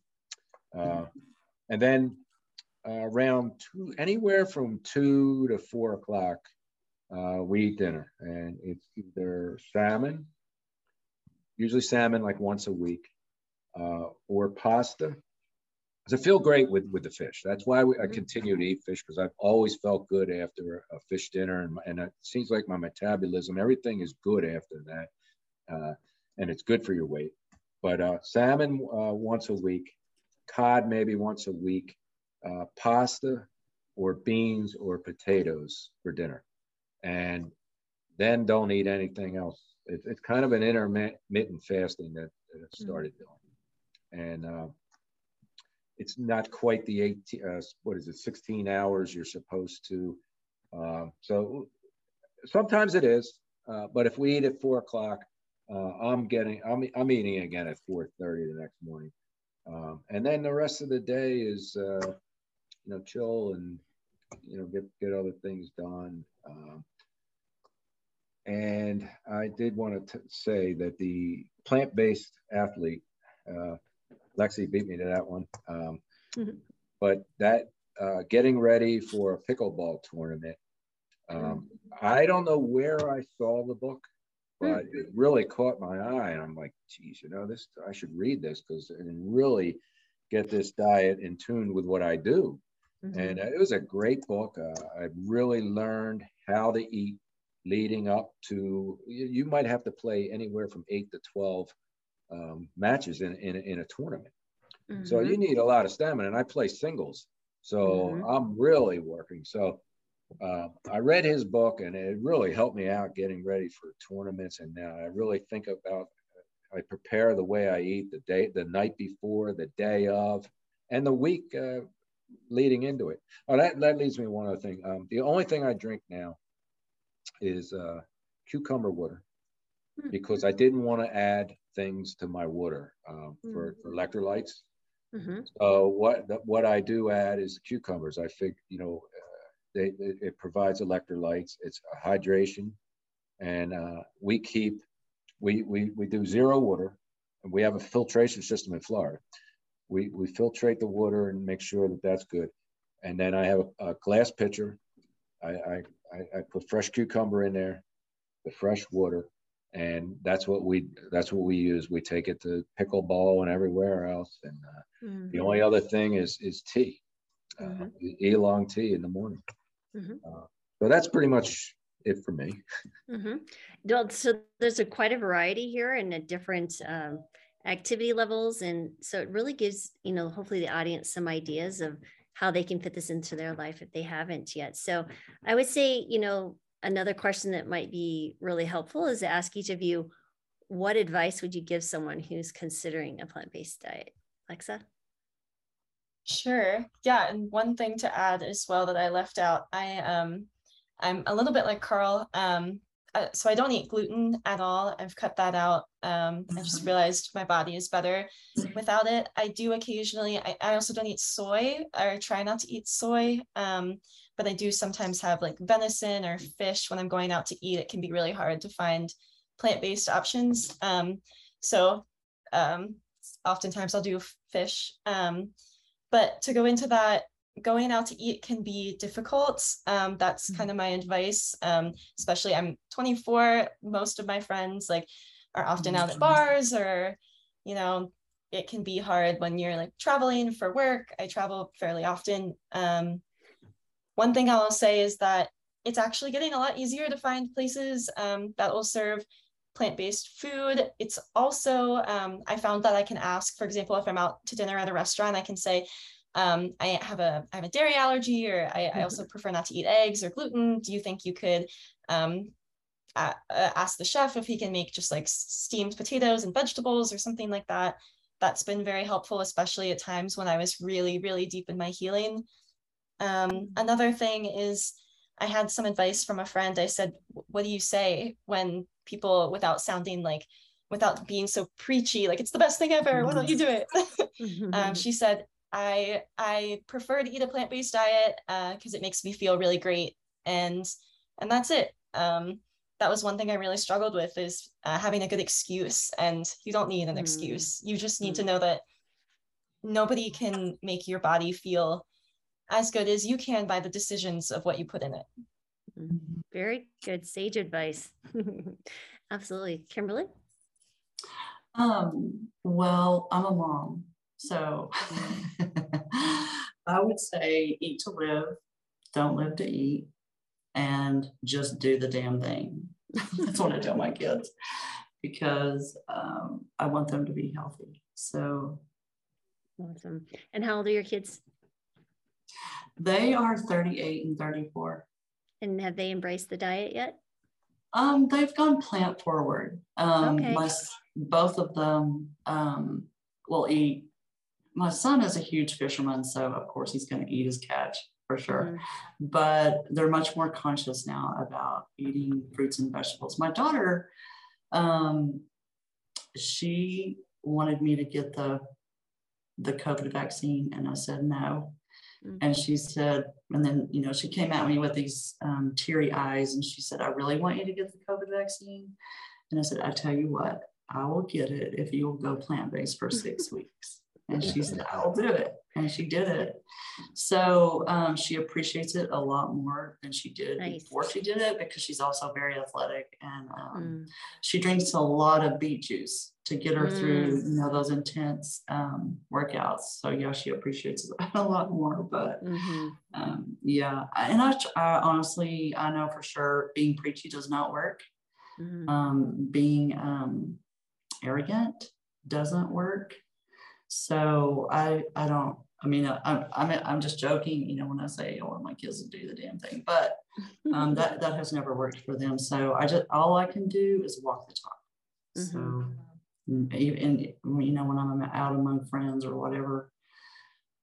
Uh, mm. And then uh, around two, anywhere from two to four o'clock, uh, we eat dinner, and it's either salmon, usually salmon like once a week, uh, or pasta. Because I feel great with with the fish. That's why we, I mm-hmm. continue to eat fish because I've always felt good after a fish dinner, and, and it seems like my metabolism, everything is good after that, uh, and it's good for your weight. But uh, salmon uh, once a week, cod maybe once a week, uh, pasta or beans or potatoes for dinner and then don't eat anything else. It, it's kind of an intermittent fasting that, that I started doing. And uh, it's not quite the 18, uh, what is it, 16 hours you're supposed to. Uh, so sometimes it is, uh, but if we eat at four o'clock, uh, I'm getting, I'm, I'm eating again at 4.30 the next morning. Um, and then the rest of the day is, uh, you know, chill and, you know, get, get other things done. Um, and I did want to say that the plant-based athlete, uh, Lexi beat me to that one. Um, mm-hmm. But that uh, getting ready for a pickleball tournament, um, I don't know where I saw the book, but it really caught my eye, and I'm like, geez, you know, this I should read this because and really get this diet in tune with what I do. Mm-hmm. And uh, it was a great book. Uh, I really learned how to eat leading up to you might have to play anywhere from eight to 12 um, matches in, in, in, a tournament mm-hmm. so you need a lot of stamina and i play singles so mm-hmm. i'm really working so uh, i read his book and it really helped me out getting ready for tournaments and now i really think about i prepare the way i eat the day the night before the day of and the week uh, leading into it oh that, that leads me to one other thing um, the only thing i drink now is uh, cucumber water mm-hmm. because I didn't want to add things to my water um, for, for electrolytes. Mm-hmm. So what what I do add is cucumbers. I think you know uh, they, it provides electrolytes. It's hydration, and uh, we keep we, we we do zero water, and we have a filtration system in Florida. We we filtrate the water and make sure that that's good, and then I have a, a glass pitcher. I, I I, put fresh cucumber in there, the fresh water, and that's what we that's what we use. We take it to pickleball and everywhere else. And uh, mm-hmm. the only other thing is is tea, uh, mm-hmm. oolong tea in the morning. Mm-hmm. Uh, so that's pretty much it for me.
Mm-hmm. Well, so there's a quite a variety here and a different um, activity levels, and so it really gives you know hopefully the audience some ideas of how they can fit this into their life if they haven't yet. So I would say, you know, another question that might be really helpful is to ask each of you, what advice would you give someone who's considering a plant-based diet? Alexa?
Sure. Yeah, and one thing to add as well that I left out, I um I'm a little bit like Carl. Um uh, so I don't eat gluten at all. I've cut that out. Um, I just mm-hmm. realized my body is better without it. I do occasionally, I, I also don't eat soy or try not to eat soy. Um, but I do sometimes have like venison or fish when I'm going out to eat. It can be really hard to find plant-based options. Um, so um, oftentimes I'll do fish. Um, but to go into that, going out to eat can be difficult. Um, that's mm-hmm. kind of my advice. Um, especially I'm 24. Most of my friends like are often out at mm-hmm. bars or, you know, it can be hard when you're like traveling for work. I travel fairly often. Um, one thing I'll say is that it's actually getting a lot easier to find places um, that will serve plant-based food. It's also, um, I found that I can ask, for example, if I'm out to dinner at a restaurant, I can say, um, I have a I have a dairy allergy, or I, I, also prefer not to eat eggs or gluten. Do you think you could um, uh, ask the chef if he can make just like steamed potatoes and vegetables or something like that? That's been very helpful, especially at times when I was really, really deep in my healing. Um, another thing is I had some advice from a friend. I said, What do you say when people, without sounding like, without being so preachy, like it's the best thing ever, why don't you do it? um, she said, I I prefer to eat a plant-based diet because uh, it makes me feel really great, and and that's it. Um, that was one thing I really struggled with is uh, having a good excuse, and you don't need an mm. excuse. You just need mm. to know that nobody can make your body feel as good as you can by the decisions of what you put in it.
Mm-hmm. Very good sage advice. Absolutely, Kimberly.
Um, well, I'm a mom, so I would say eat to live, don't live to eat, and just do the damn thing. That's what I tell my kids because um, I want them to be healthy. So
awesome. And how old are your kids?
They are 38 and 34.
And have they embraced the diet yet?
Um, they've gone plant forward. Um, okay. my, both of them um, will eat my son is a huge fisherman, so of course he's going to eat his catch for sure. Mm-hmm. But they're much more conscious now about eating fruits and vegetables. My daughter, um, she wanted me to get the the COVID vaccine, and I said no. Mm-hmm. And she said, and then you know she came at me with these um, teary eyes, and she said, "I really want you to get the COVID vaccine." And I said, "I tell you what, I will get it if you'll go plant based for six weeks." And she said, I'll do it. And she did it. So um, she appreciates it a lot more than she did nice. before she did it because she's also very athletic and um, mm. she drinks a lot of beet juice to get her mm. through you know those intense um, workouts. So yeah, she appreciates it a lot more. But mm-hmm. Um, yeah, and I, I, honestly I know for sure being preachy does not work. Mm. being um, arrogant doesn't work. So I I don't. I mean, I, I'm I'm just joking, you know, when I say I want my kids to do the damn thing, but um, that that has never worked for them. So I just all I can do is walk the talk. Mm-hmm. So mm, even you know when I'm out among friends or whatever,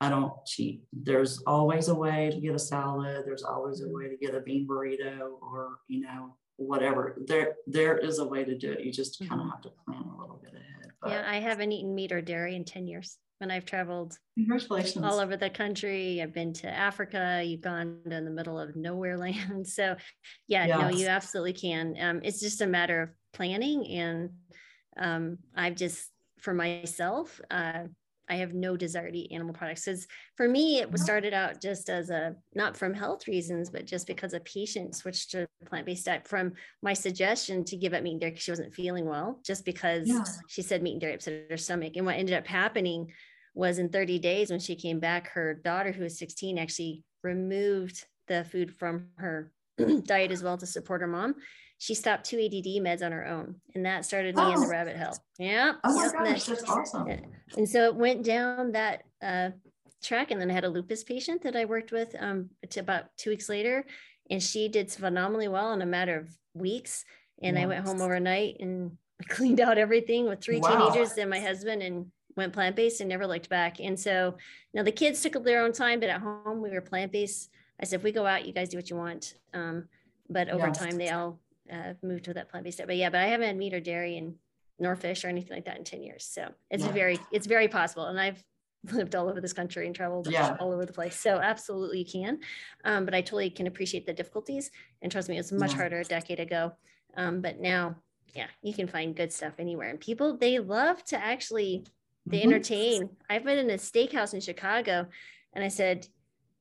I don't cheat. There's always a way to get a salad. There's always a way to get a bean burrito or you know whatever. There there is a way to do it. You just kind of mm-hmm. have to plan a little bit ahead.
Yeah, I haven't eaten meat or dairy in 10 years. And I've traveled
Congratulations.
all over the country. I've been to Africa, Uganda, in the middle of nowhere land. So, yeah, yes. no, you absolutely can. Um, it's just a matter of planning. And um, I've just, for myself, uh, I have no desire to eat animal products because for me it started out just as a not from health reasons, but just because a patient switched to a plant-based diet from my suggestion to give up meat and dairy because she wasn't feeling well, just because yeah. she said meat and dairy upset her stomach. And what ended up happening was in 30 days when she came back, her daughter, who was 16, actually removed the food from her diet as well to support her mom she stopped two ADD meds on her own, and that started me oh. in the oh. rabbit hole. Yeah.
Oh my gosh, that's awesome.
And so it went down that uh, track, and then I had a lupus patient that I worked with um, about two weeks later, and she did phenomenally well in a matter of weeks. And I went home overnight and cleaned out everything with three wow. teenagers and my husband, and went plant based and never looked back. And so now the kids took their own time, but at home we were plant based. I said, if we go out, you guys do what you want. Um, but over yes. time, they all uh, moved to that plant based. diet. But yeah, but I haven't had meat or dairy and nor fish or anything like that in 10 years. So it's yeah. very, it's very possible. And I've lived all over this country and traveled yeah. all over the place. So absolutely you can. Um, but I totally can appreciate the difficulties. And trust me, it's much yeah. harder a decade ago. Um, but now, yeah, you can find good stuff anywhere. And people, they love to actually, they mm-hmm. entertain. I've been in a steakhouse in Chicago and I said,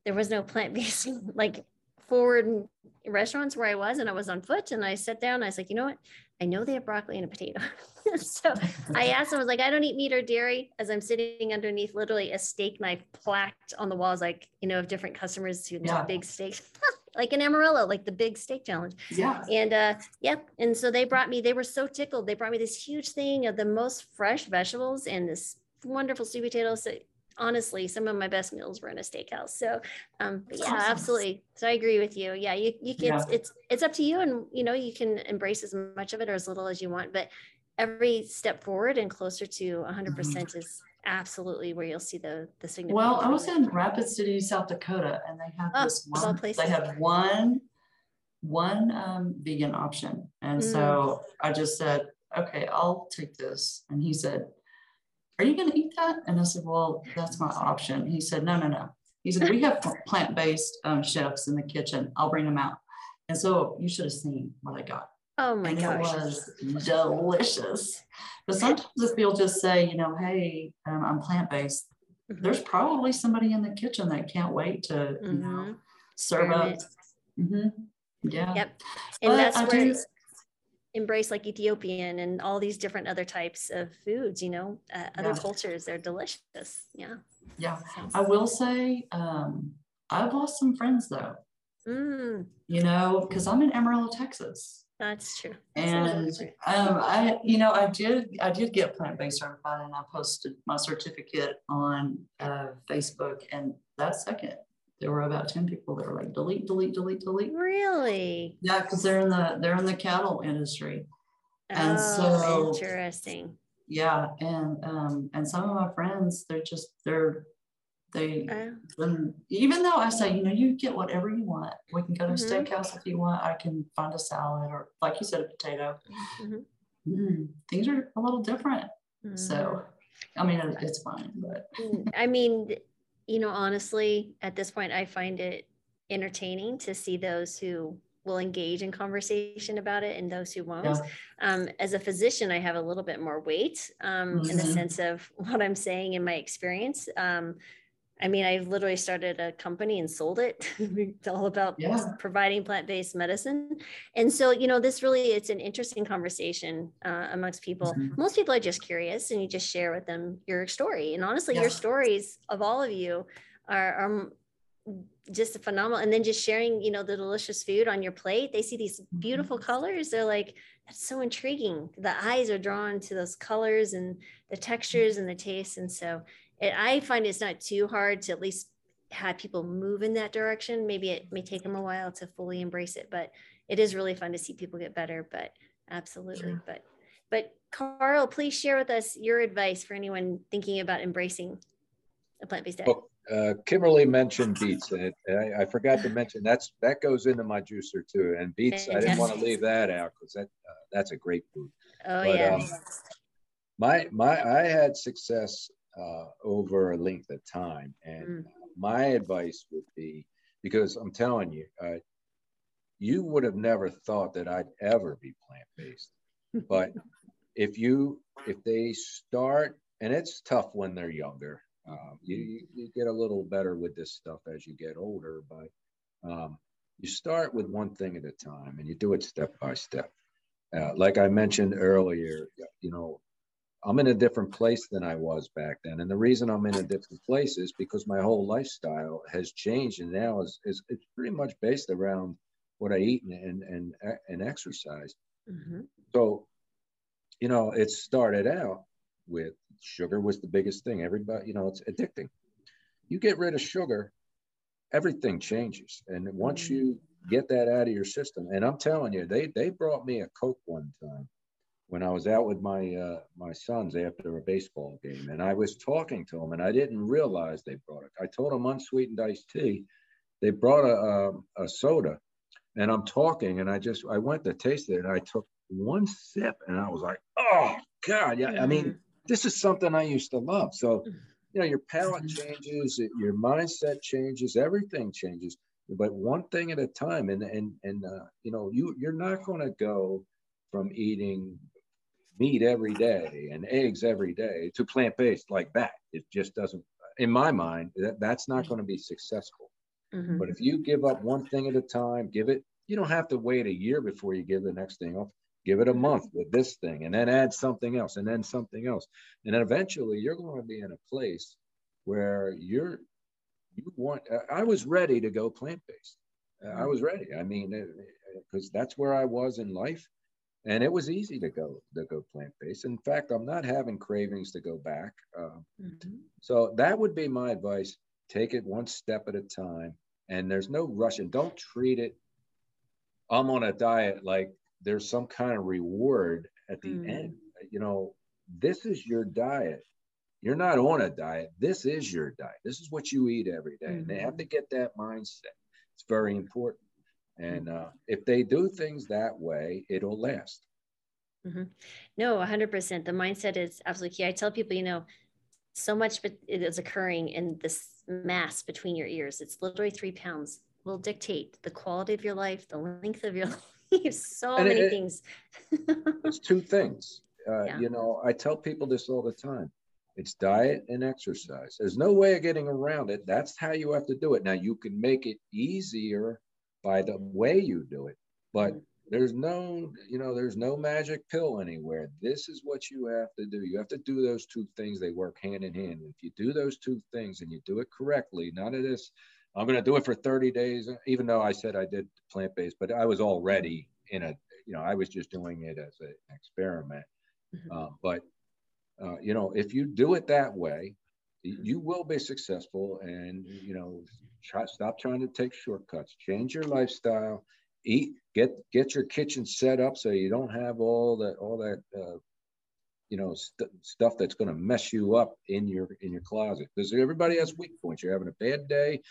there was no plant-based like forward restaurants where I was and I was on foot and I sat down. I was like, you know what? I know they have broccoli and a potato. so I asked him, I was like, I don't eat meat or dairy as I'm sitting underneath literally a steak knife plaqued on the walls, like, you know, of different customers who yeah. big steaks, like an Amarillo, like the big steak challenge.
Yeah.
And uh, yep. And so they brought me, they were so tickled. They brought me this huge thing of the most fresh vegetables and this wonderful sweet potatoes honestly some of my best meals were in a steakhouse so um yeah awesome. absolutely so i agree with you yeah you, you can yeah. it's, it's it's up to you and you know you can embrace as much of it or as little as you want but every step forward and closer to 100% mm-hmm. is absolutely where you'll see the the significant
well i was in rapid city south dakota and they have oh, this one they have one one um, vegan option and mm. so i just said okay i'll take this and he said are you going to eat that? And I said, well, that's my option. He said, no, no, no. He said, we have plant-based um, chefs in the kitchen. I'll bring them out. And so you should have seen what I got.
Oh my
and
gosh.
It was delicious. But sometimes if you'll just say, you know, hey, um, I'm plant-based, mm-hmm. there's probably somebody in the kitchen that can't wait to, mm-hmm. you know, mm-hmm. serve up. Mm-hmm. Yeah.
Yep. And but that's I where do, embrace like Ethiopian and all these different other types of foods, you know, uh, other yeah. cultures, they're delicious. Yeah.
Yeah. I will say, um, I've lost some friends though, mm. you know, because I'm in Amarillo, Texas.
That's true. That's
and um, I, you know, I did, I did get plant-based certified, and I posted my certificate on uh, Facebook, and that second there were about 10 people that were like delete delete delete delete.
Really?
Yeah because they're in the they're in the cattle industry.
And oh, so interesting.
Yeah and um and some of my friends they're just they're they oh. even though i say you know you get whatever you want. We can go to mm-hmm. a steakhouse if you want. I can find a salad or like you said a potato. Mm-hmm. mm, things are a little different. Mm-hmm. so i mean it's fine but
mm, i mean you know, honestly, at this point, I find it entertaining to see those who will engage in conversation about it and those who won't. Yeah. Um, as a physician, I have a little bit more weight um, mm-hmm. in the mm-hmm. sense of what I'm saying in my experience. Um, I mean, I literally started a company and sold it. it's all about yeah. providing plant-based medicine. And so, you know, this really, it's an interesting conversation uh, amongst people. Mm-hmm. Most people are just curious and you just share with them your story. And honestly, yeah. your stories of all of you are, are just phenomenal. And then just sharing, you know, the delicious food on your plate. They see these beautiful mm-hmm. colors. They're like, that's so intriguing. The eyes are drawn to those colors and the textures and the taste. And so it, I find it's not too hard to at least have people move in that direction. Maybe it may take them a while to fully embrace it, but it is really fun to see people get better. But absolutely, sure. but but Carl, please share with us your advice for anyone thinking about embracing a plant-based diet. Well,
uh, Kimberly mentioned beets, and I, I, forgot to mention that's that goes into my juicer too. And beets, Fantastic. I didn't want to leave that out because that uh, that's a great food.
Oh but, yeah. Um,
my my I had success uh, over a length of time. And mm. my advice would be because I'm telling you, uh, you would have never thought that I'd ever be plant based. but if you, if they start, and it's tough when they're younger, um, you, you get a little better with this stuff as you get older, but um, you start with one thing at a time and you do it step by step. Uh, like I mentioned earlier, you know, I'm in a different place than I was back then. And the reason I'm in a different place is because my whole lifestyle has changed and now is, is it's pretty much based around what I eat and and and exercise. Mm-hmm. So, you know, it started out with sugar was the biggest thing. Everybody, you know, it's addicting. You get rid of sugar, everything changes. And once mm-hmm. you get that out of your system, and I'm telling you, they they brought me a Coke one time when I was out with my uh, my sons after a baseball game, and I was talking to them, and I didn't realize they brought it. I told them unsweetened iced tea. They brought a, a, a soda, and I'm talking, and I just I went to taste it, and I took one sip, and I was like, oh God, yeah. I mean, mm-hmm. this is something I used to love. So, you know, your palate mm-hmm. changes, your mindset changes, everything changes, but one thing at a time. And and and uh, you know, you you're not going to go from eating meat every day and eggs every day to plant-based like that. It just doesn't in my mind that, that's not going to be successful. Mm-hmm. but if you give up one thing at a time give it you don't have to wait a year before you give the next thing up. Give it a mm-hmm. month with this thing and then add something else and then something else. And then eventually you're going to be in a place where you're you want uh, i was ready to go plant-based. Uh, I mm-hmm. was ready. I mean uh, because that's where i was in life and it was easy to go to go plant based. In fact, I'm not having cravings to go back. Uh, mm-hmm. So that would be my advice. Take it one step at a time, and there's no rush. And don't treat it. I'm on a diet like there's some kind of reward at the mm. end. You know, this is your diet. You're not on a diet. This is your diet. This is what you eat every day. Mm-hmm. And they have mm-hmm. to get that mindset. It's very important. And uh, if they do things that way, it'll last.
Mm-hmm. No, 100%. The mindset is absolutely key. I tell people, you know, so much it is occurring in this mass between your ears. It's literally three pounds will dictate the quality of your life, the length of your life, so and many it, things.
it's two things. Uh, yeah. You know, I tell people this all the time. It's diet and exercise. There's no way of getting around it. That's how you have to do it. Now, you can make it easier by the way you do it. But mm-hmm. there's no, you know, there's no magic pill anywhere. This is what you have to do. You have to do those two things. They work hand in hand. If you do those two things and you do it correctly, none of this, I'm going to do it for 30 days, even though I said I did plant based, but I was already in a, you know, I was just doing it as an experiment. Mm-hmm. Uh, but, uh, you know, if you do it that way, you will be successful and you know try, stop trying to take shortcuts. Change your lifestyle. Eat get get your kitchen set up so you don't have all that all that uh, you know st- stuff that's going to mess you up in your in your closet. Because everybody has weak points. You're having a bad day.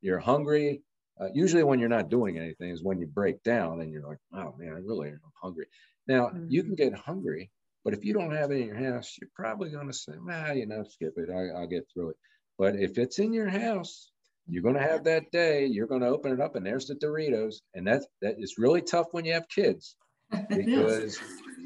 You're hungry. Uh, usually when you're not doing anything is when you break down and you're like oh man i really am hungry. Now mm-hmm. you can get hungry but if you don't have it in your house, you're probably going to say, ah, you know, skip it. I, will get through it. But if it's in your house, you're going to have that day. You're going to open it up, and there's the Doritos, and that's that is really tough when you have kids, because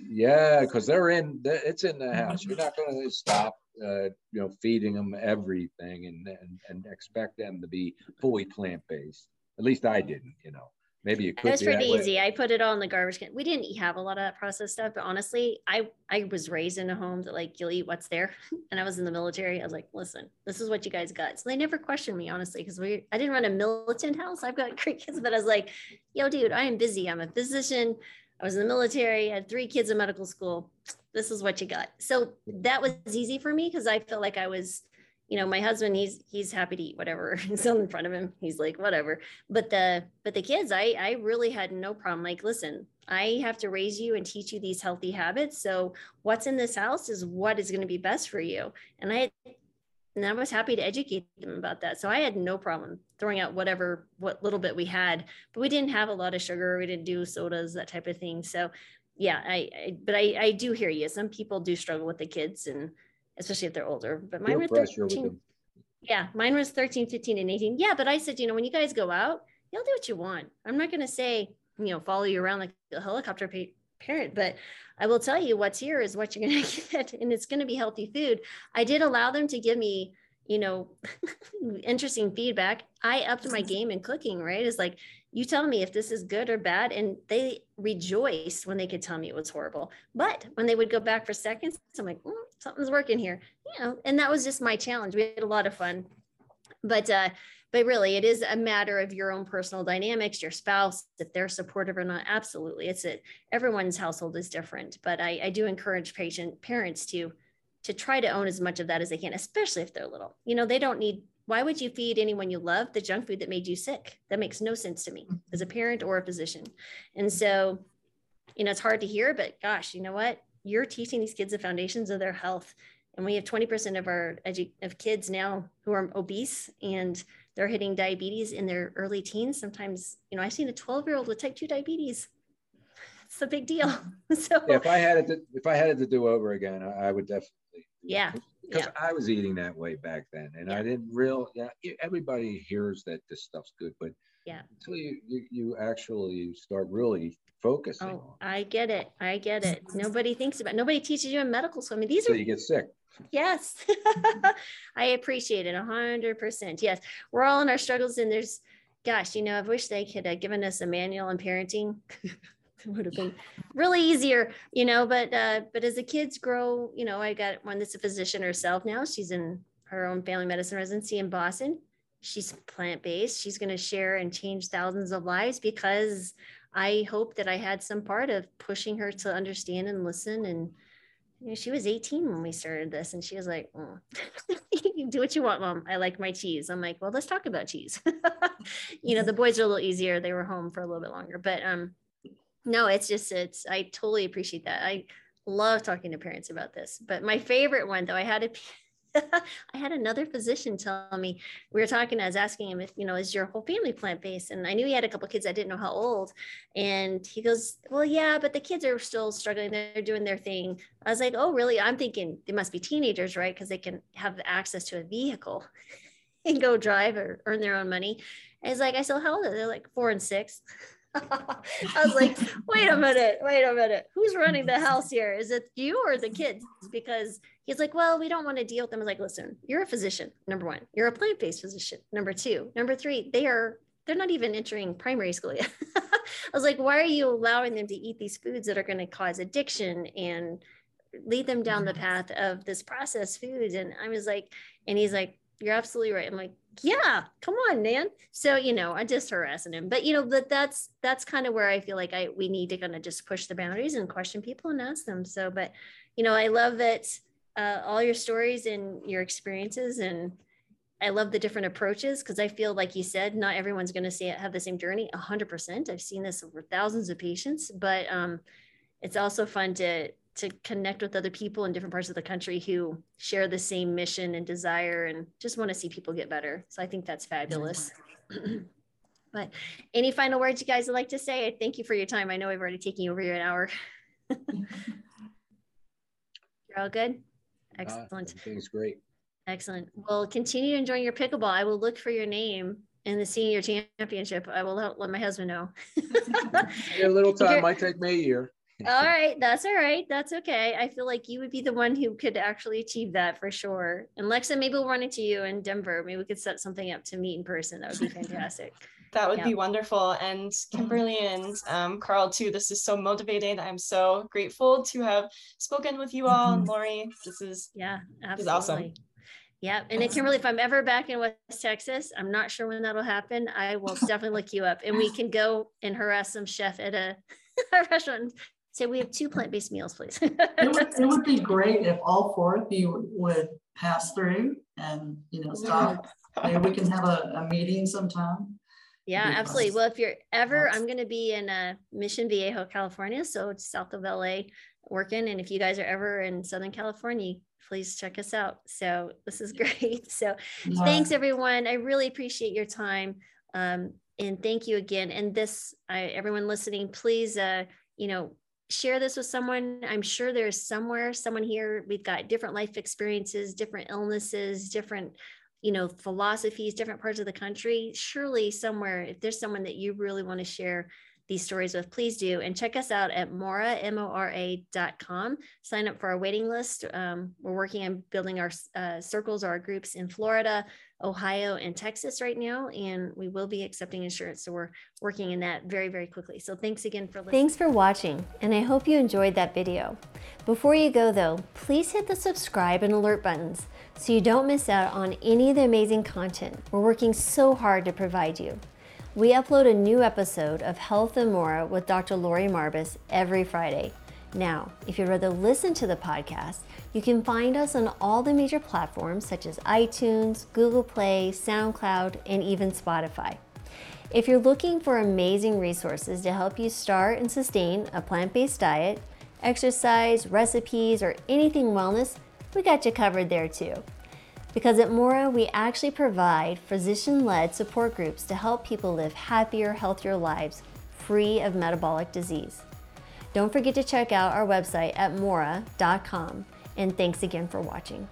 yeah, because they're in. It's in the house. You're not going to stop, uh, you know, feeding them everything and, and and expect them to be fully plant based. At least I didn't, you know maybe you could.
That's pretty easy. Way. I put it all in the garbage can. We didn't have a lot of that processed stuff, but honestly, I I was raised in a home that like you'll eat what's there, and I was in the military. I was like, listen, this is what you guys got. So they never questioned me honestly because we I didn't run a militant house. I've got great kids, but I was like, yo, dude, I am busy. I'm a physician. I was in the military. I had three kids in medical school. This is what you got. So that was easy for me because I felt like I was you know my husband he's he's happy to eat whatever is in front of him. He's like whatever. But the but the kids i i really had no problem. Like listen i have to raise you and teach you these healthy habits. So what's in this house is what is going to be best for you. And i and i was happy to educate them about that. So i had no problem throwing out whatever what little bit we had. But we didn't have a lot of sugar. We didn't do sodas that type of thing. So yeah i, I but i i do hear you. Some people do struggle with the kids and especially if they're older. But mine were 13. Yeah, mine was 13, 15, and 18. Yeah, but I said, you know, when you guys go out, you'll do what you want. I'm not going to say, you know, follow you around like a helicopter pa- parent, but I will tell you what's here is what you're going to get, and it's going to be healthy food. I did allow them to give me, you know, interesting feedback. I upped my game in cooking, right? Is like, you tell me if this is good or bad and they rejoiced when they could tell me it was horrible. But when they would go back for seconds i'm like mm, something's working here you know and that was just my challenge. We had a lot of fun. But uh but really it is a matter of your own personal dynamics your spouse if they're supportive or not. Absolutely. It's it everyone's household is different. But i, I do encourage patient parents to to try to own as much of that as they can especially if they're little. You know they don't need why would you feed anyone you love the junk food that made you sick? That makes no sense to me mm-hmm. as a parent or a physician. And so, you know, it's hard to hear, but gosh, you know what? you're teaching these kids the foundations of their health. And we have 20% of our edu- of kids now who are obese and they're hitting diabetes in their early teens. Sometimes, you know, I've seen a 12 year old with type 2 diabetes. It's a big deal. so
yeah, if I had it, to, if I had it to do over again, I, I would definitely.
Yeah.
Because yeah. I was eating that way back then, and yeah. I didn't real. Yeah, everybody hears that this stuff's good, but
yeah,
until you you, you actually start really focusing.
Oh, I get it. I get it. Nobody thinks about. It. Nobody teaches you in medical school. I mean, these
so
are.
you get sick.
Yes, I appreciate it a hundred percent. Yes, we're all in our struggles, and there's, gosh, you know, I wish they could have given us a manual on parenting. it would have been really easier, you know. But uh, but as the kids grow, you know, I got one that's a physician herself now. She's in her own family medicine residency in Boston. She's plant based. She's going to share and change thousands of lives because I hope that I had some part of pushing her to understand and listen. And you know, she was 18 when we started this, and she was like, oh, "You do what you want, mom. I like my cheese." I'm like, "Well, let's talk about cheese." you know, the boys are a little easier. They were home for a little bit longer, but um, no, it's just it's I totally appreciate that. I love talking to parents about this. But my favorite one though, I had a I had another physician tell me we were talking. I was asking him if you know is your whole family plant based, and I knew he had a couple kids. I didn't know how old, and he goes, "Well, yeah, but the kids are still struggling. They're doing their thing." I was like, "Oh, really?" I'm thinking they must be teenagers, right? Because they can have access to a vehicle and go drive or earn their own money. And he's like, "I still are they?" They're like four and six. I was like, wait a minute, wait a minute. Who's running the house here? Is it you or the kids? Because he's like, well, we don't want to deal with them. I was like, listen, you're a physician, number one. You're a plant-based physician, number two. Number three, they are they're not even entering primary school yet. I was like, why are you allowing them to eat these foods that are going to cause addiction and lead them down the mm-hmm. path of this processed foods? And I was like, and he's like, you're absolutely right. I'm like, yeah, come on, man. So, you know, I'm just harassing him. But you know, but that's that's kind of where I feel like I we need to kind of just push the boundaries and question people and ask them. So, but you know, I love that uh, all your stories and your experiences and I love the different approaches because I feel like you said, not everyone's going to see it, have the same journey. A hundred percent. I've seen this over thousands of patients, but um, it's also fun to to connect with other people in different parts of the country who share the same mission and desire and just want to see people get better. So I think that's fabulous. but any final words you guys would like to say? Thank you for your time. I know I've already taken you over an hour. You're all good? Uh, Excellent.
Uh, things great.
Excellent. Well, continue enjoying your pickleball. I will look for your name in the senior championship. I will let, let my husband know.
a little time might take me a year
all right that's all right that's okay. I feel like you would be the one who could actually achieve that for sure. And lexa maybe we'll run into you in denver. Maybe we could set something up to meet in person. That would be fantastic.
That would yeah. be wonderful. And kimberly and um, carl too this is so motivating. I'm so grateful to have spoken with you all. And mm-hmm. lori this is
yeah absolutely.
This is awesome.
yeah, and then Kimberly, if I'm ever back in West Texas, I'm not sure when that'll happen. I will definitely look you up, and we can go and harass some chef at a, a restaurant Say we have two plant-based meals, please. it,
would, it would be great if all four of you would pass through and you know stop. Maybe we can have a, a meeting sometime.
Yeah, absolutely. Well, if you're ever, I'm going to be in uh, Mission Viejo, California, so it's south of LA, working. And if you guys are ever in Southern California, please check us out. So this is great. So yeah. thanks everyone. I really appreciate your time. Um, and thank you again. And this, I, everyone listening, please, uh, you know, share this with someone. I'm sure there's somewhere, someone here, we've got different life experiences, different illnesses, different, you know, philosophies, different parts of the country. Surely somewhere, if there's someone that you really want to share these stories with, please do. And check us out at Mora, M-O-R-A dot com. Sign up for our waiting list. Um, we're working on building our uh, circles, or our groups in Florida, Ohio, and Texas right now. And we will be accepting insurance. So we're working in that very, very quickly. So thanks again for listening. Thanks for watching. And I hope you enjoyed that video. Before you go though, please hit the subscribe and alert buttons so you don't miss out on any of the amazing content we're working so hard to provide you. We upload a new episode of Health and Mora with Dr. Lori Marbas every Friday. Now, if you'd rather listen to the podcast, you can find us on all the major platforms such as iTunes, Google Play, SoundCloud, and even Spotify. If you're looking for amazing resources to help you start and sustain a plant based diet, exercise, recipes, or anything wellness, we got you covered there too. Because at Mora, we actually provide physician led support groups to help people live happier, healthier lives free of metabolic disease. Don't forget to check out our website at mora.com. And thanks again for watching.